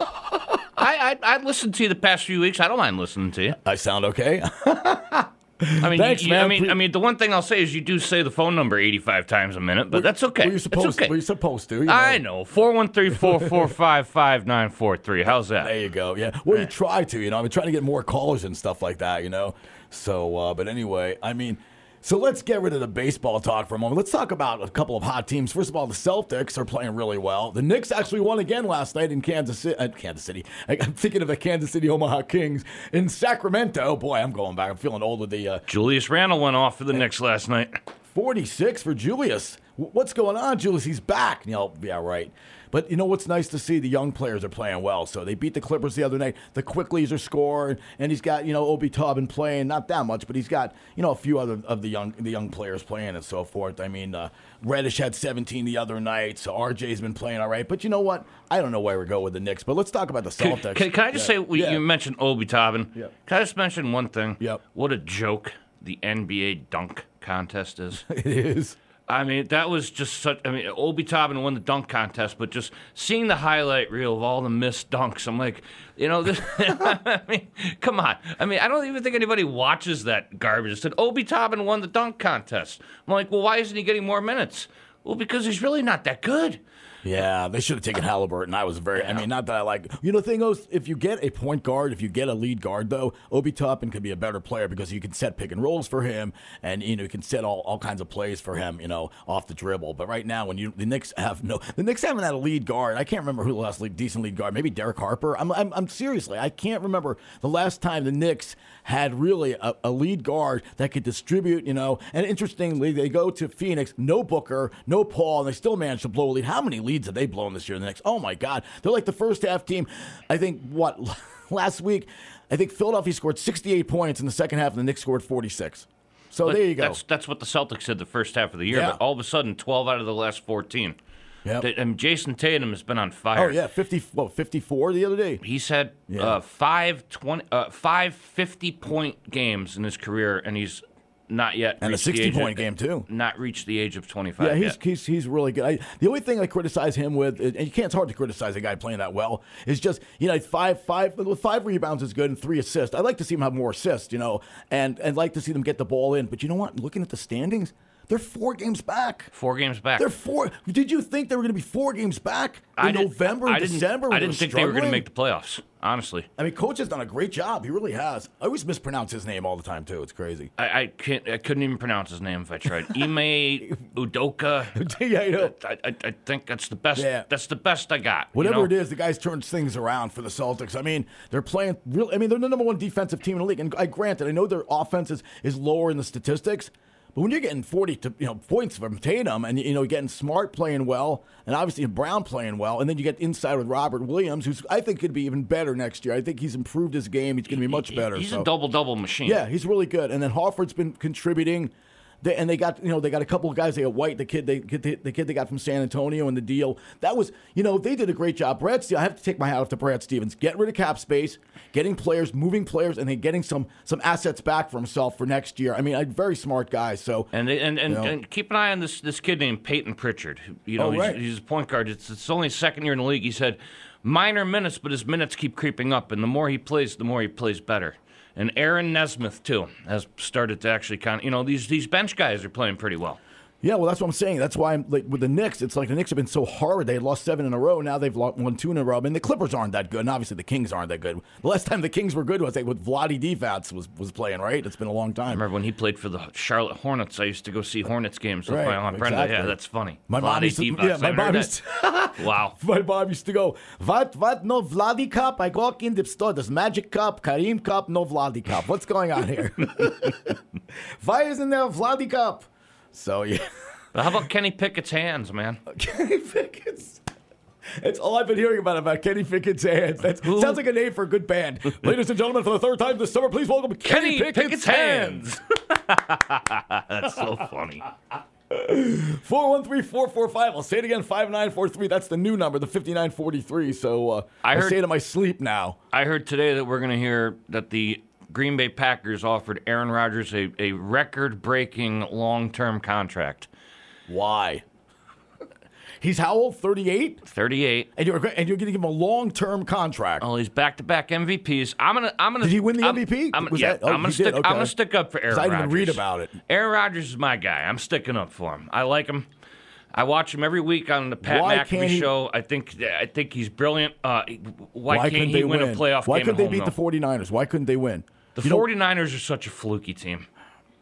I, I I listened to you the past few weeks. I don't mind listening to you. I sound okay? I mean, Thanks, you- man. I mean, Pre- I mean, the one thing I'll say is you do say the phone number 85 times a minute, but that's okay. Were supposed, okay. were supposed to? you know? I know. 413-445-5943. How's that? There you go. Yeah. Well, you try to, you know. I'm trying to get more callers and stuff like that, you know. So, uh, but anyway, I mean, so let's get rid of the baseball talk for a moment. Let's talk about a couple of hot teams. First of all, the Celtics are playing really well. The Knicks actually won again last night in Kansas City. Uh, Kansas City. I- I'm thinking of the Kansas City Omaha Kings in Sacramento. Boy, I'm going back. I'm feeling old with the uh, Julius Randle went off for the Knicks last night. 46 for Julius. What's going on, Julius? He's back. You know, yeah, right. But you know what's nice to see? The young players are playing well. So they beat the Clippers the other night. The Quickleys are scoring, and he's got you know Obi Toppin playing not that much, but he's got you know a few other of the young the young players playing and so forth. I mean, uh, Reddish had 17 the other night, so RJ's been playing all right. But you know what? I don't know where we go with the Knicks, but let's talk about the Celtics. can, can I just Yeah. say, we, Yeah. you mentioned Obi Toppin. Yep. Can I just mention one thing? Yep. What a joke the NBA dunk contest is. it is. I mean, that was just such. I mean, Obi Toppin won the dunk contest, but just seeing the highlight reel of all the missed dunks, I'm like, you know, this. I mean, come on. I mean, I don't even think anybody watches that garbage. It said Obi Toppin won the dunk contest. I'm like, well, why isn't he getting more minutes? Well, because he's really not that good. Yeah, they should have taken Halliburton. I was very. I mean, not that I like. You know, the thing is, if you get a point guard, if you get a lead guard, though, Obi Toppin could be a better player because you can set pick and rolls for him, and you know you can set all, all kinds of plays for him. You know, off the dribble. But right now, when you the Knicks have no, the Knicks haven't had a lead guard. I can't remember who the last lead, decent lead guard. Maybe Derek Harper. I'm, I'm, I'm seriously, I can't remember the last time the Knicks had really a, a lead guard that could distribute. You know, and interestingly, they go to Phoenix, no Booker, no Paul, and they still managed to blow a lead. How many leads have they blown this year? in The next? oh my God, they're like the first half team. I think what last week, I think Philadelphia scored 68 points in the second half, and the Knicks scored 46. So But there you go. That's that's what the Celtics did the first half of the year. Yeah. But all of a sudden, 12 out of the last 14. Yep. And Jayson Tatum has been on fire. Oh yeah, 50 what, 54 the other day. He's had Yeah. uh, five, 20, uh, five 50 point games in his career, and he's not yet And a reached the 60 age of- point game, too. Not reached the age of 25 Yeah, he's, yet. he's he's really good. I, the only thing I criticize him with, and you can't. It's hard to criticize a guy playing that well. Is just you know five five with five rebounds is good and three assists. I'd like to see him have more assists, you know, and and like to see them get the ball in. But you know what? Looking at the standings, they're four games back. Four games back. They're four. Did you think they were going to be four games back in I November, I December? I didn't think were they were going to make the playoffs, honestly. I mean, coach has done a great job. He really has. I always mispronounce his name all the time too. It's crazy. I, I can't. I couldn't even pronounce his name if I tried. Ime Udoka. yeah, I know. I, I, think that's the best. Yeah. That's the best I got. you Whatever know? it is, the guys turns things around for the Celtics. I mean, they're playing real. I mean, they're the number one defensive team in the league. And I granted, I know their offense is, is lower in the statistics, but when you're getting 40 to you know points from Tatum, and you know getting Smart playing well, and obviously Brown playing well, and then you get inside with Robert Williams, who's I think could be even better next year. I think he's improved his game. He's going to be much better. He's so. a double double machine. Yeah, he's really good. And then Horford's been contributing. They, and they got you know they got a couple of guys. They got White, the kid they the, the kid they got from San Antonio, and the deal that was you know they did a great job. Brad, I have to take my hat off to Brad Stevens. Get rid of cap space, getting players, moving players, and then getting some some assets back for himself for next year. I mean, a very smart guy. So And they, and and, You know. and keep an eye on this this kid named Payton Pritchard. You know, Oh, he's, he's a point guard. It's, it's only his second year in the league. He said minor minutes, but his minutes keep creeping up, and the more he plays, the more he plays better. And Aaron Nesmith too has started to actually kind of you know these these bench guys are playing pretty well. Yeah, well that's what I'm saying. That's why I'm like with the Knicks. It's like the Knicks have been so hard. They lost seven in a row. Now they've lost, won two in a row. I mean, the Clippers aren't that good, and obviously the Kings aren't that good. The last time the Kings were good was like with Vlade Divac was was playing. Right? It's been a long time. I remember when he played for the Charlotte Hornets. I used to go see Hornets games with Right, my aunt Brenda. exactly. Yeah, that's funny. My mom used to, Divac, yeah, my mom used that. wow. My mom used to go, what, what, no Vladi Cup? I walk in the store, there's Magic Cup, Kareem Cup, no Vladi Cup. What's going on here? Why isn't there a Vladi Cup? So, yeah. But how about Kenny Pickett's hands, man? Kenny Pickett's. It's all I've been hearing about about Kenny Pickett's hands. That sounds like a name for a good band. Ladies and gentlemen, for the third time this summer, please welcome Kenny, Kenny Pickett's, Pickett's hands. That's so funny. 413-445. I'll say it again, 5943. That's the new number, the 5943. So uh, I, I say it in my sleep now. I heard today that we're going to hear that the Green Bay Packers offered Aaron Rodgers a, a record breaking long term contract. Why? He's how old? 38? 38. And you're and you're going to give him a long-term contract. Oh, he's back to back MVPs. I'm gonna. I'm gonna. Did he win the I'm, MVP? I'm, Was yeah, that- oh, I'm gonna stick. did? I'm Okay. gonna stick up for Aaron. I didn't read about it. Aaron Rodgers is my guy. I'm sticking up for him. I like him. I watch him every week on the Pat Why McAfee he- show. I think. I think he's brilliant. Uh, why, can't he they win, a playoff Why game Why couldn't they beat the 49ers? Why couldn't they win? The You know- 49ers are such a fluky team.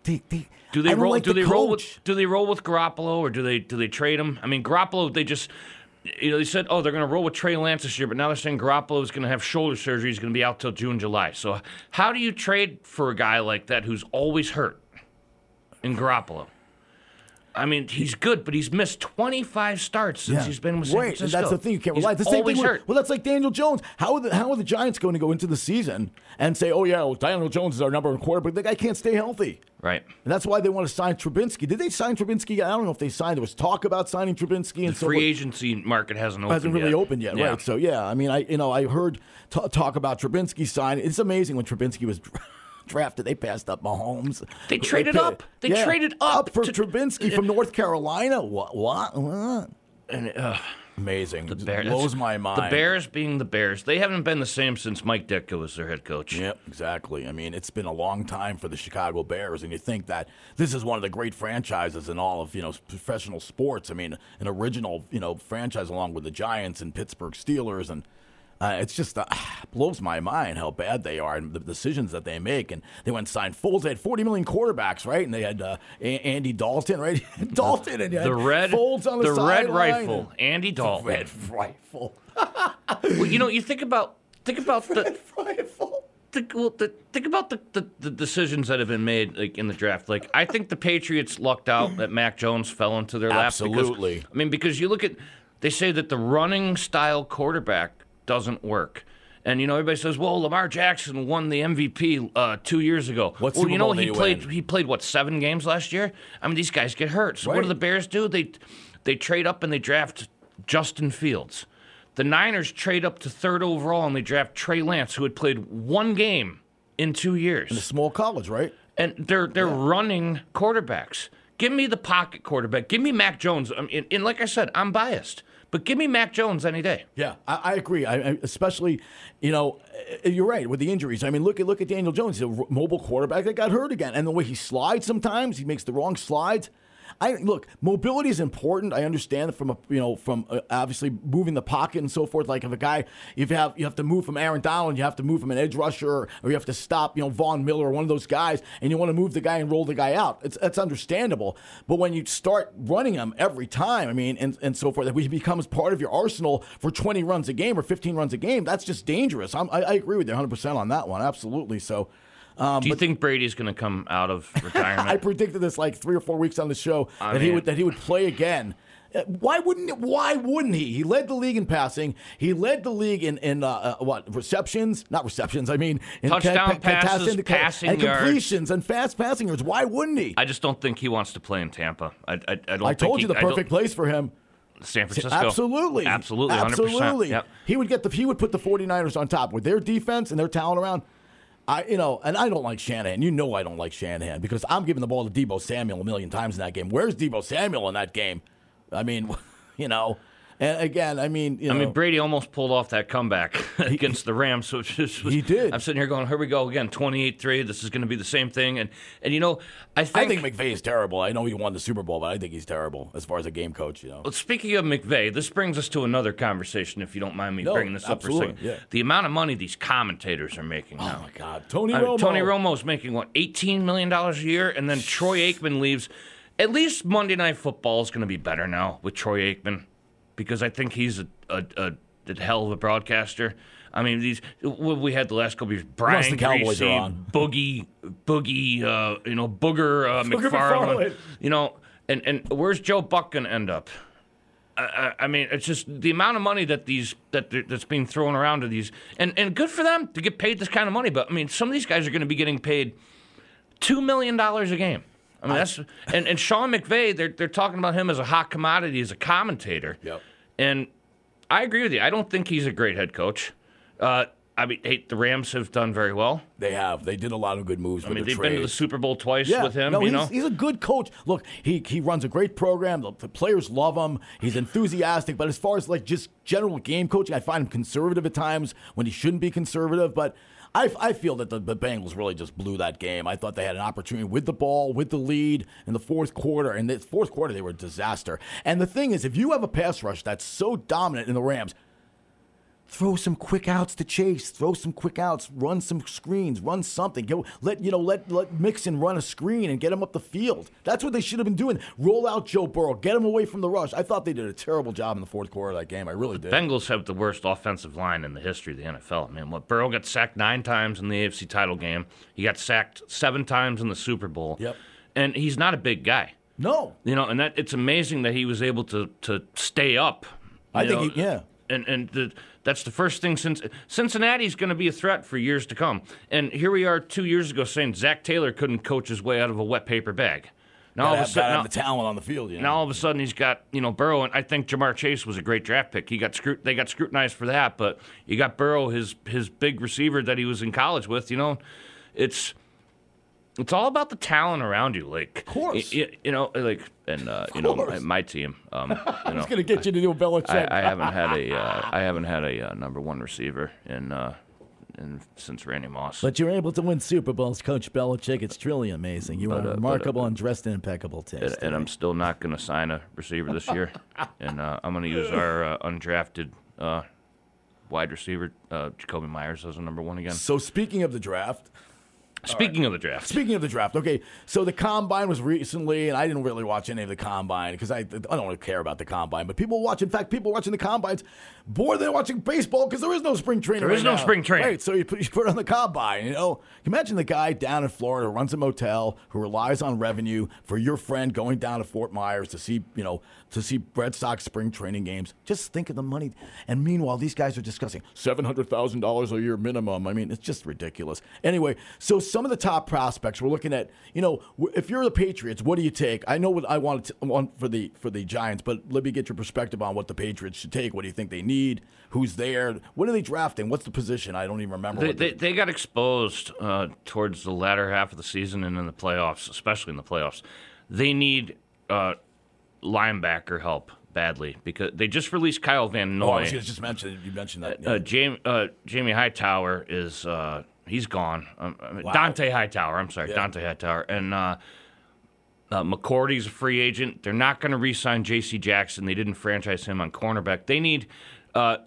They- they- Do they roll? like do the they roll with? Do they roll with Garoppolo or do they do they trade him? I mean, Garoppolo. They just. You know, they said, oh, they're going to roll with Trey Lance this year, but now they're saying Garoppolo is going to have shoulder surgery. He's going to be out till June, July. So, how do you trade for a guy like that who's always hurt in Garoppolo? I mean, he's good, but he's missed 25 starts since he's been with San right, and Francisco. that's the thing. You can't He's rely. The same thing. With, hurt. well, that's like Daniel Jones. How are the how are the Giants going to go into the season and say, "Oh yeah, well, Daniel Jones is our number one quarterback"? The guy can't stay healthy. Right. And that's why they want to sign Trubisky. Did they sign Trubisky? I don't know if they signed. There was talk about signing Trubisky and The so free forth. agency market hasn't opened hasn't really yet. opened yet, Yeah. right? So yeah, I mean, I you know I heard t- talk about Trubisky sign. It's amazing when Trubisky was drafted. They passed up Mahomes. They traded pa- up. They traded up for to- Trubisky from North Carolina. What? What? what? And uh, Amazing. the Just Bears blows my mind. The Bears being the Bears, they haven't been the same since Mike Ditka was their head coach. Yep, exactly. I mean, it's been a long time for the Chicago Bears, and you think that this is one of the great franchises in all of you know professional sports. I mean, an original you know franchise along with the Giants and Pittsburgh Steelers, and uh, it's just uh, blows my mind how bad they are and the decisions that they make. And they went and signed Foles. They had 40 million quarterbacks, right? And they had uh, A- Andy Dalton, right? Dalton and The red, Foles on the, the red rifle, Andy Dalton. Red rifle. Well, you know, you think about think about the rifle. think, well, the, think about the, the, the decisions that have been made like in the draft. Like I think the Patriots lucked out that Mac Jones fell into their lap. because- Absolutely. I mean, because you look at they say that the running style quarterback doesn't work. And you know everybody says, "Well, Lamar Jackson won the MVP uh, two years ago." What well, Super you know Bowl he played. win? He played what seven games last year. I mean, these guys get hurt. So what do the Bears do? They they trade up and they draft Justin Fields. The Niners trade up to third overall and they draft Trey Lance, who had played one game in two years. In a small college, right? and they're they're running quarterbacks. Give me the pocket quarterback. Give me Mac Jones. I mean, and like I said, I'm biased, but give me Mac Jones any day. Yeah, I, I agree. I, I, especially, you know, uh, you're right with the injuries. I mean, look at look at Daniel Jones, a mobile quarterback that got hurt again, and the way he slides sometimes, he makes the wrong slides. I look, mobility is important. I understand from a you know from uh, obviously moving the pocket and so forth. Like if a guy, if you have you have to move from Aaron Donald, you have to move from an edge rusher, or you have to stop you know Von Miller or one of those guys, and you want to move the guy and roll the guy out. It's that's understandable. But when you start running him every time, I mean, and, and so forth, that he becomes part of your arsenal for 20 runs a game or 15 runs a game, that's just dangerous. I'm, I, I agree with you 100 percent on that one. Absolutely. So. Um, Do you but- think Brady's going to come out of retirement? I predicted this like three or four weeks on the show I that he would that he would play again. Uh, Why wouldn't Why wouldn't he? He led the league in passing. He led the league in in uh, uh, what receptions? Not receptions. I mean in Touchdown ca- passes, and- passing and yards. completions and fast passing yards. Why wouldn't he? I just don't think he wants to play in Tampa. I, I, I don't. I told he- you the perfect place for him. San Francisco. Absolutely. Absolutely. 100%. Absolutely. Yep. He would get the he would put the 49ers on top with their defense and their talent around. I you know, and I don't like Shanahan. You know I don't like Shanahan because I'm giving the ball to Deebo Samuel a million times in that game. Where's Deebo Samuel in that game? I mean, you know, and again, I mean, you know, I mean, Brady almost pulled off that comeback against the Rams. So just was, He did. I'm sitting here going, "Here we go again, 28-3. This is going to be the same thing." And and you know, I I think, think McVay is terrible. I know he won the Super Bowl, but I think he's terrible as far as a game coach. You know, Well, speaking of McVay, this brings us to another conversation. If you don't mind me No, bringing this up for a second, yeah. the amount of money these commentators are making oh now. my God, Tony I mean, Romo. Tony Romo's making what, eighteen million dollars a year, and then Troy Aikman leaves. At least Monday Night Football is going to be better now with Troy Aikman, because I think he's a, a, a, a hell of a broadcaster. I mean, these what we had the last couple years. Brian the Cowboys Griese, are on. Boogie, Boogie, uh, you know, Booger, uh, Booger McFarland, McFarland. you know, and and where's Joe Buck going to end up? I, I- I mean, it's just the amount of money that these that that's being thrown around to these, and and good for them to get paid this kind of money. But I mean, some of these guys are going to be getting paid two million dollars a game. I mean, that's and, and Sean McVay. They're they're talking about him as a hot commodity as a commentator. Yep. And I agree with you. I don't think he's a great head coach. Uh, I mean, hey, the Rams have done very well. They have. They did a lot of good moves. I mean, the they've been to the. Super Bowl twice Yeah, with him. no, you he's, know, he's a good coach. Look, he he runs a great program. The, the players love him. He's enthusiastic. But as far as like just general game coaching, I find him conservative at times when he shouldn't be conservative. But I, I feel that the, the Bengals really just blew that game. I thought they had an opportunity with the ball, with the lead in the fourth quarter. And the fourth quarter, they were a disaster. And the thing is, if you have a pass rush that's so dominant in the Rams, throw some quick outs to Chase. Throw some quick outs. Run some screens. Run something. Go let you know let let Mixon run a screen and get him up the field. That's what they should have been doing. Roll out Joe Burrow. Get him away from the rush. I thought they did a terrible job in the fourth quarter of that game. I really did. Bengals have the worst offensive line in the history of the NFL. Man, what Burrow got sacked nine times in the AFC title game. He got sacked seven times in the Super Bowl. Yep. And he's not a big guy. No. You know, and that it's amazing that he was able to to stay up. I you think he- yeah. And and the, that's the first thing since Cincinnati's going to be a threat for years to come. And here we are two years ago saying Zac Taylor couldn't coach his way out of a wet paper bag. Now all of a sudden, now- the talent on the field. You know? now all of a sudden he's got you know Burrow, and I think Ja'Marr Chase was a great draft pick. He got scrut- they got scrutinized for that, but you got Burrow, his his big receiver that he was in college with. You know, it's it's all about the talent around you. Like, of course. you, you know, like, and uh, you know, my, my team. Um, you I was know, to get you to do a Belichick. I, I haven't had a, uh, I haven't had a uh, number one receiver in, uh, in since Randy Moss. But you're able to win Super Bowls, Coach Belichick. It's truly amazing. You But, are uh, but, uh, remarkable and dressed in impeccable and, taste. and I'm still not going to sign a receiver this year, and uh, I'm going to use our uh, undrafted uh, wide receiver, uh, Jakobi Meyers, as a number one again. so speaking of the draft, Speaking of the draft, Speaking of the draft, okay, so the combine was recently, and I didn't really watch any of the combine because I, I don't really care about the combine. But people watch, in fact, people watching the combines more than watching baseball because there is no spring training. There right is no now. spring training. Right, so you put, you put it on the combine. You know, imagine the guy down in Florida who runs a motel who relies on revenue for your friend going down to Fort Myers to see, you know, to see Red Sox spring training games. Just think of the money. And meanwhile, these guys are discussing seven hundred thousand dollars a year minimum. I mean, it's just ridiculous. Anyway, so some of the top prospects we're looking at. You know, if you're the Patriots, what do you take? I know what I wanted to, want for the for the Giants, but let me get your perspective on what the Patriots should take. What do you think they need? Who's there? What are they drafting? What's the position? I don't even remember. They, they, they got exposed uh, towards the latter half of the season and in the playoffs, especially in the playoffs. They need uh, linebacker help badly because they just released Kyle Van Noy. Oh, I was just mention you mentioned that. uh, Jamie, uh, Jamie Hightower is uh, he's gone. Um, mean, Dont'a Hightower. I'm sorry, Yeah. Dont'a Hightower, and uh, uh, McCourty's a free agent. They're not going to re-sign J.C. Jackson. They didn't franchise him on cornerback. They need. Uh,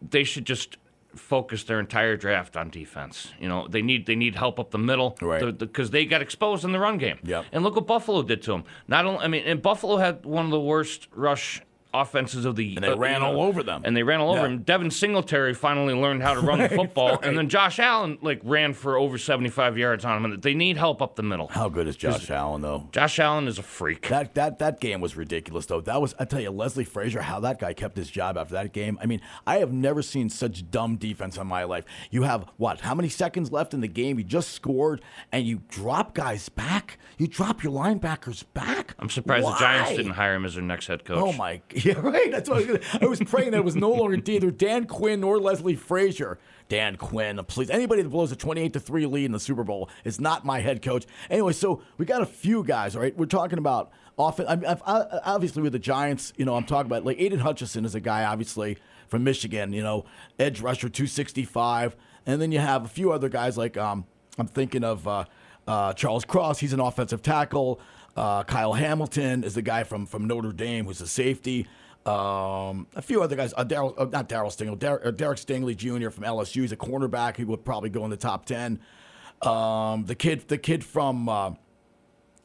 they should just focus their entire draft on defense. You know, they need they need help up the middle, Right. Because they got exposed in the run game. Yep. And look what Buffalo did to them. Not only, I mean, and Buffalo had one of the worst rush offenses of the And they uh, ran you know, all over them. and they ran all over Yeah. him. Devin Singletary finally learned how to run the football, and then Josh Allen like ran for over 75 yards on him. And they need help up the middle. How good is Josh Allen though? Josh Allen is a freak. That that that game was ridiculous though. That was I tell you, Leslie Frazier, how that guy kept his job after that game. I mean, I have never seen such dumb defense in my life. You have what? How many seconds left in the game? You just scored, and you drop guys back. You drop your linebackers back. I'm surprised the Giants didn't hire him as their next head coach. Oh my! Yeah, right. That's what I was. Gonna, I was praying that it was no longer either Dan Quinn or Leslie Frazier. Dan Quinn, please. Anybody that blows a twenty-eight to three lead in the Super Bowl is not my head coach. Anyway, so we got a few guys. All right, we're talking about often. I mean, obviously with the Giants, you know, I'm talking about like Aidan Hutchinson is a guy, obviously from Michigan. You know, edge rusher, two sixty-five, and then you have a few other guys like um, I'm thinking of uh, uh, Charles Cross. He's an offensive tackle. Uh, Kyle Hamilton is the guy from from Notre Dame who's a safety. Um, a few other guys. Uh, Daryl, uh, not Daryl Stingley. Der- uh, Derek Stingley Jr. from LSU. He's a cornerback. He would probably go in the top ten. Um, the kid, the kid from uh,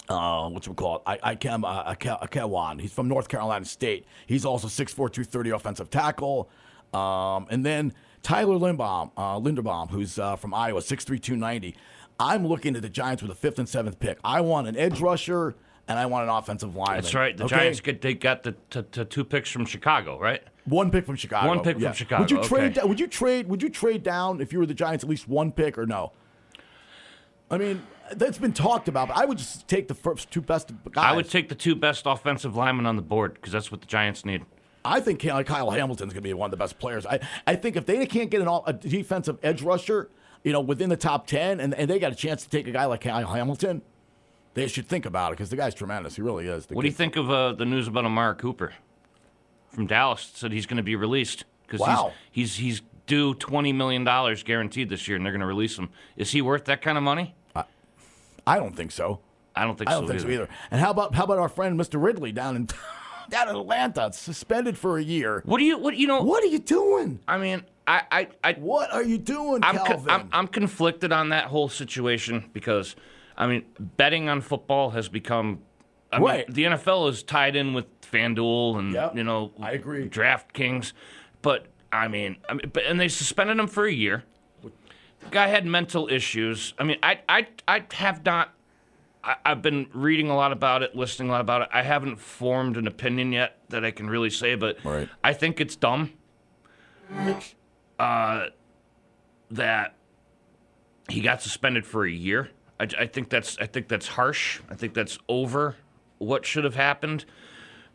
uh, what's it called? I, I Cam, uh, Ake- Akewan. He's from North Carolina State. He's also 6'4", 230 offensive tackle. Um, and then Tyler Linderbaum, uh, Linderbaum, who's uh, from Iowa, 6'3", 290. I'm looking at the Giants with a fifth and seventh pick. I want an edge rusher and I want an offensive lineman. That's right. The Okay? Giants get they got the t- t- two picks from Chicago, right? One pick from Chicago. One pick from Chicago, Would you trade? okay. da- Would you trade? Would you trade down if you were the Giants at least one pick or no? I mean, that's been talked about, but I would just take the first two best guys. I would take the two best offensive linemen on the board because that's what the Giants need. I think Kyle Kyle Hamilton's going to be one of the best players. I, I think if they can't get an all, a defensive edge rusher, you know, within the top ten, and, and they got a chance to take a guy like Kyle Hamilton, they should think about it because the guy's tremendous. He really is. What do you think of uh, the news about Amari Cooper from Dallas? Said he's going to be released because Wow. he's, he's he's due twenty million dollars guaranteed this year, and they're going to release him. Is he worth that kind of money? I don't think so. I don't think I don't so think either. so either. And how about how about our friend Mr. Ridley down in down in Atlanta, suspended for a year? What do you what you know? What are you doing? I mean, I I, I What are you doing, I'm, Calvin? I'm I'm conflicted on that whole situation because I mean, betting on football has become. I mean, Right. the NFL is tied in with FanDuel and Yep, you know I agree. DraftKings, but I mean, I mean, but and they suspended him for a year. The guy had mental issues. I mean, I I I have not. I, I've been reading a lot about it, listening a lot about it. I haven't formed an opinion yet that I can really say, but Right. I think it's dumb. Uh, that he got suspended for a year. I, I think that's I think that's harsh. I think that's over what should have happened.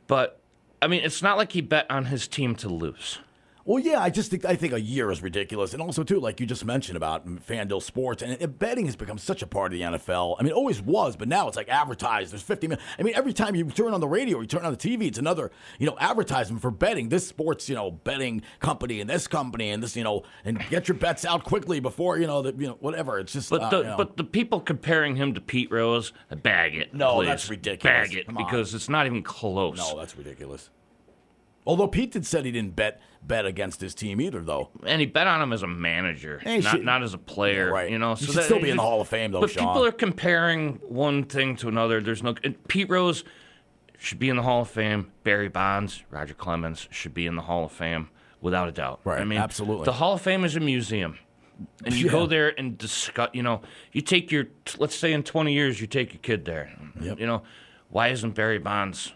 But I mean, it's not like he bet on his team to lose. Well, yeah, I just think I think a year is ridiculous, and also too, like you just mentioned about FanDuel Sports, and, and betting has become such a part of the NFL. I mean, it always was, but now it's like advertised. There's 50 minutes. I mean, every time you turn on the radio, or you turn on the TV, it's another you know advertisement for betting. This sports you know betting company and this company and this you know and get your bets out quickly before you know the you know whatever. It's just But uh, the you know. but the people comparing him to Pete Rose, bag it. No, please. that's ridiculous. Bag it because it's not even close. no, that's ridiculous. Although Pete did said he didn't bet bet against his team either, though. and he bet on him as a manager, not should- not as a player. Yeah, right. You know, so He should still be in the Hall of Fame, though, But Sean. people are comparing one thing to another. There's no Pete Rose should be in the Hall of Fame. Barry Bonds, Roger Clemens should be in the Hall of Fame without a doubt. Right, I mean, absolutely. The Hall of Fame is a museum. And you Yeah. go there and discuss, you know, you take your, let's say in 20 years, you take your kid there. Yep. You know, why isn't Barry Bonds,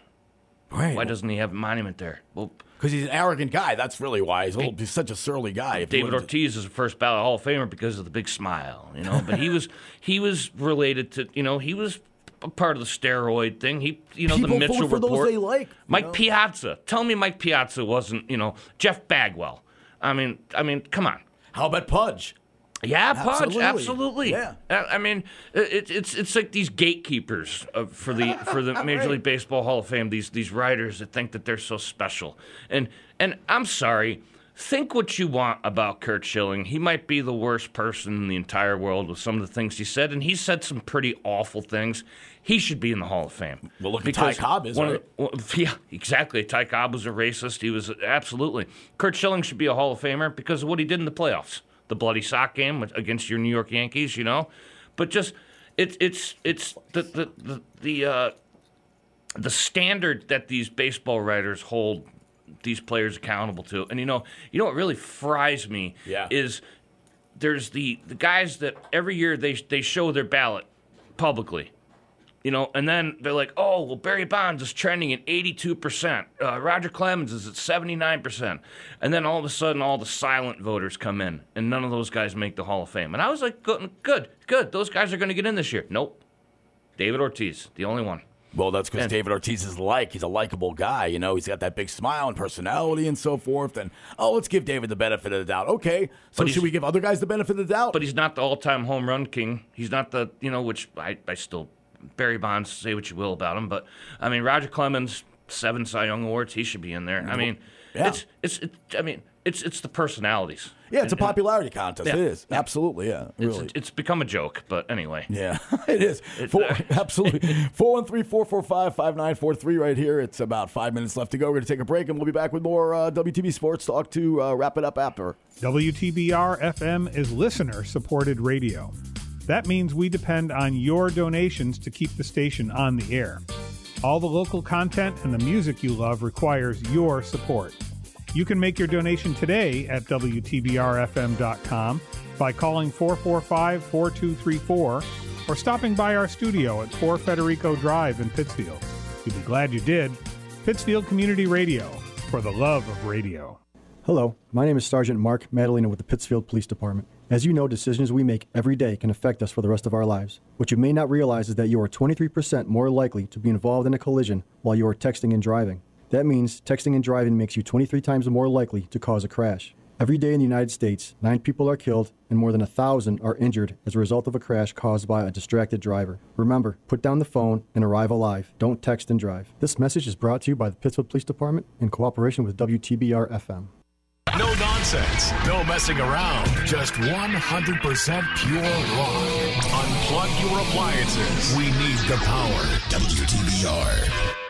Right. why doesn't he have a monument there? Well, Because he's an arrogant guy. That's really why. He's, a little, he's such a surly guy. If David Ortiz is a first ballot Hall of Famer because of the big smile, you know. But he was he was related to you know he was a part of the steroid thing. He you know People the vote Mitchell for those report. they like, Mike know? Piazza. Tell me Mike Piazza wasn't you know Jeff Bagwell. I mean I mean come on. How about Pudge? Yeah, Pudge, Absolutely. absolutely. Yeah. I mean, it, it's it's like these gatekeepers of, for the for the Major League Baseball Hall of Fame. These these writers that think that they're so special, and and I'm sorry. Think what you want about Curt Schilling. He might be the worst person in the entire world with some of the things he said, and he said some pretty awful things. He should be in the Hall of Fame. Well, look at Ty Cobb is, one right? the- well, yeah, exactly. Ty Cobb was a racist. He was absolutely. Curt Schilling should be a Hall of Famer because of what he did in the playoffs, the bloody sock game against your New York Yankees. You know, but just it's it's it's the the the the, uh, the standard that these baseball writers hold these players accountable to. And you know, you know what really fries me Yeah. is there's the the guys that every year they they show their ballot publicly. You know, and then they're like, "Oh, well, Barry Bonds is trending at 82 percent. Uh, Roger Clemens is at 79 percent." And then all of a sudden, all the silent voters come in, and none of those guys make the Hall of Fame. And I was like, "Good, good, good. Those guys are going to get in this year." Nope. David Ortiz, the only one. Well, that's because David Ortiz is like he's a likable guy. You know, he's got that big smile and personality and so forth. And oh, let's give David the benefit of the doubt. Okay, so should we give other guys the benefit of the doubt? But he's not the all-time home run king. He's not the you know, which I, I still Barry Bonds. Say what you will about him, but I mean Roger Clemens, seven Cy Young awards. He should be in there. I mean, Yeah. it's it's it, I mean it's it's the personalities. yeah, it's a And- and popularity contest. Yeah. It is absolutely. Yeah, It's, really. it's become a joke, but anyway. Yeah, it is. Four, absolutely. 413 445 5943 right here. It's about five minutes left to go. We're going to take a break and we'll be back with more uh, WTV Sports Talk to uh, wrap it up after. WTBR FM is listener supported radio. That means we depend on your donations to keep the station on the air. All the local content and the music you love requires your support. You can make your donation today at WTBRFM.com by calling 445 4234 or stopping by our studio at 4 Federico Drive in Pittsfield. You'll be glad you did. Pittsfield Community Radio, for the love of radio. Hello, my name is Sergeant Mark Madalena with the Pittsfield Police Department. As you know, decisions we make every day can affect us for the rest of our lives. What you may not realize is that you are 23% more likely to be involved in a collision while you are texting and driving. That means texting and driving makes you 23 times more likely to cause a crash. Every day in the United States, nine people are killed and more than a thousand are injured as a result of a crash caused by a distracted driver. Remember, put down the phone and arrive alive. Don't text and drive. This message is brought to you by the Pittsfield Police Department in cooperation with WTBR FM. No nonsense, no messing around, just 100% pure rock. Unplug your appliances. We need the power. WTBR.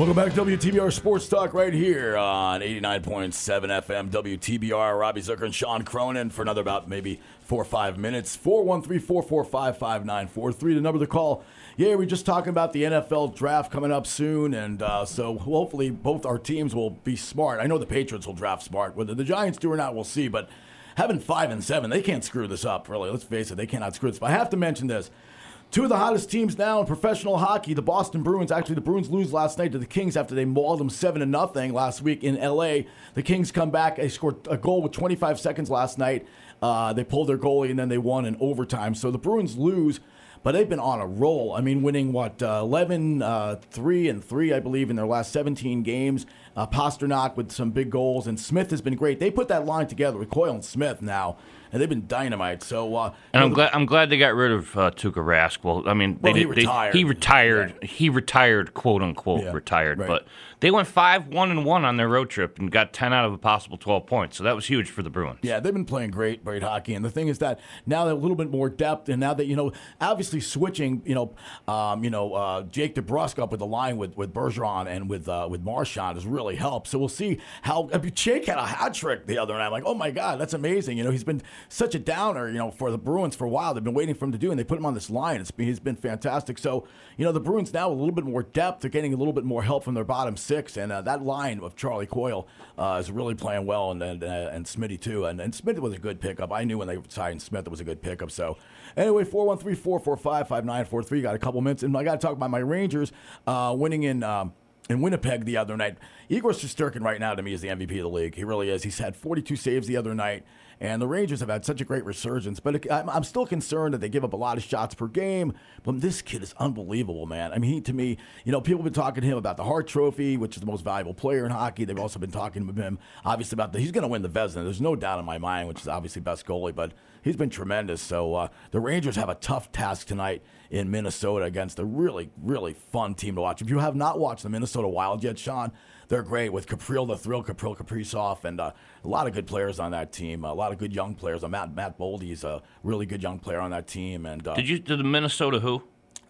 Welcome back to WTBR Sports Talk right here on 89.7 FM WTBR. Robbie Zucker and Sean Cronin for another about maybe four or five minutes. 413 445 5943, the number to call. Yeah, we're just talking about the NFL draft coming up soon, and uh, so hopefully both our teams will be smart. I know the Patriots will draft smart. Whether the Giants do or not, we'll see, but having five and seven, they can't screw this up, really. Let's face it, they cannot screw this. But I have to mention this Two of the hottest teams now in professional hockey, the Boston Bruins. Actually, the Bruins lose last night to the Kings after they mauled them seven to nothing last week in L.A. The Kings come back. They scored a goal with 25 seconds last night. Uh, they pulled their goalie and then they won in overtime. So the Bruins lose, but they've been on a roll. I mean, winning what uh, 11, uh, three and three, I believe, in their last 17 games. Uh, Pastrnak with some big goals, and Smith has been great. They put that line together with Coyle and Smith now, and they've been dynamite. So, uh, And I'm glad I'm glad they got rid of uh, Tuukka Rask. Well, I mean, they Well, he did, they- retired. he retired. He retired, quote unquote, Yeah, retired. right. But they went five one and one on their road trip and got ten out of a possible twelve points. So that was huge for the Bruins. Yeah, they've been playing great, great hockey. And the thing is that now they're a little bit more depth, and now that you know, obviously switching, you know, um, you know, uh, Jake DeBrusk up with the line with with Bergeron and with uh, with Marchand has really helped. So we'll see how I mean, Jake had a hat trick the other night. I'm like, oh my god, that's amazing. You know, he's been such a downer, you know, for the Bruins for a while. They've been waiting for him to do, and they put him on this line. It's been, he's been fantastic. So you know, the Bruins now a little bit more depth. They're getting a little bit more help from their bottom six, and uh, that line of Charlie Coyle uh, is really playing well, and and, uh, and Smitty too. And, and Smith was a good pickup. I knew when they signed Smith it was a good pickup. So anyway, four one three four four five five nine four three. Got a couple minutes, and I got to talk about my Rangers uh, winning in. Um, in Winnipeg the other night, Igor Shesterkin right now to me is the MVP of the league. He really is. He's had 42 saves the other night, and the Rangers have had such a great resurgence. But it, I'm, I'm still concerned that they give up a lot of shots per game. But this kid is unbelievable, man. I mean, he, to me, you know, people have been talking to him about the Hart Trophy, which is the most valuable player in hockey. They've also been talking to him, obviously, about the he's going to win the Vezina. There's no doubt in my mind, which is obviously best goalie, but he's been tremendous. So uh, the Rangers have a tough task tonight in Minnesota against a really, really fun team to watch. If you have not watched the Minnesota Wild yet, Sean, they're great with Capril the Thrill, Capril Kaprizov, and uh, a lot of good players on that team. A lot of good young players. Uh, Matt Matt Boldy's a really good young player on that team. And uh, Did you did the Minnesota who?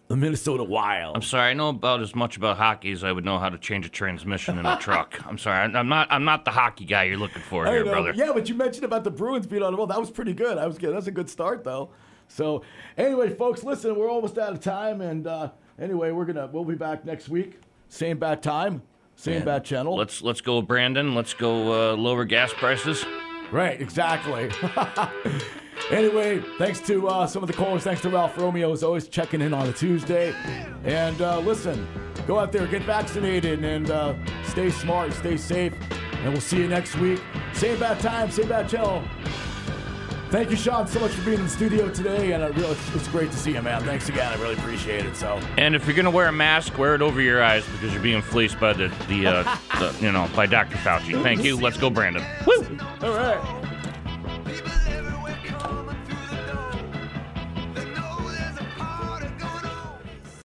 The Minnesota Wild. I'm sorry, I know about as much about hockey as I would know how to change a transmission in a truck. I'm sorry, I'm not I'm not the hockey guy you're looking for I here, know. brother. Yeah, but you mentioned about the Bruins being on the roll. That was pretty good. I was good. That's a good start, though. So, anyway, folks, listen, we're almost out of time, and uh, anyway, we're gonna we'll be back next week, same bat time, same And bat channel. Let's let's go, Brandon. Let's go uh, lower gas prices. Right, exactly. anyway, thanks to uh, some of the callers. Thanks to Ralph Romeo, as always, checking in on a Tuesday. And uh, listen, go out there, get vaccinated, and uh, stay smart, stay safe. And we'll see you next week. Same bad time, same bad channel. Thank you, Sean, so much for being in the studio today, and uh, really, it's great to see you, man. Thanks again. I really appreciate it. So, And if you're gonna wear a mask, wear it over your eyes because you're being fleeced by the the, uh, the you know by Dr. Fauci. Thank you. Let's go, Brandon. Woo! all right.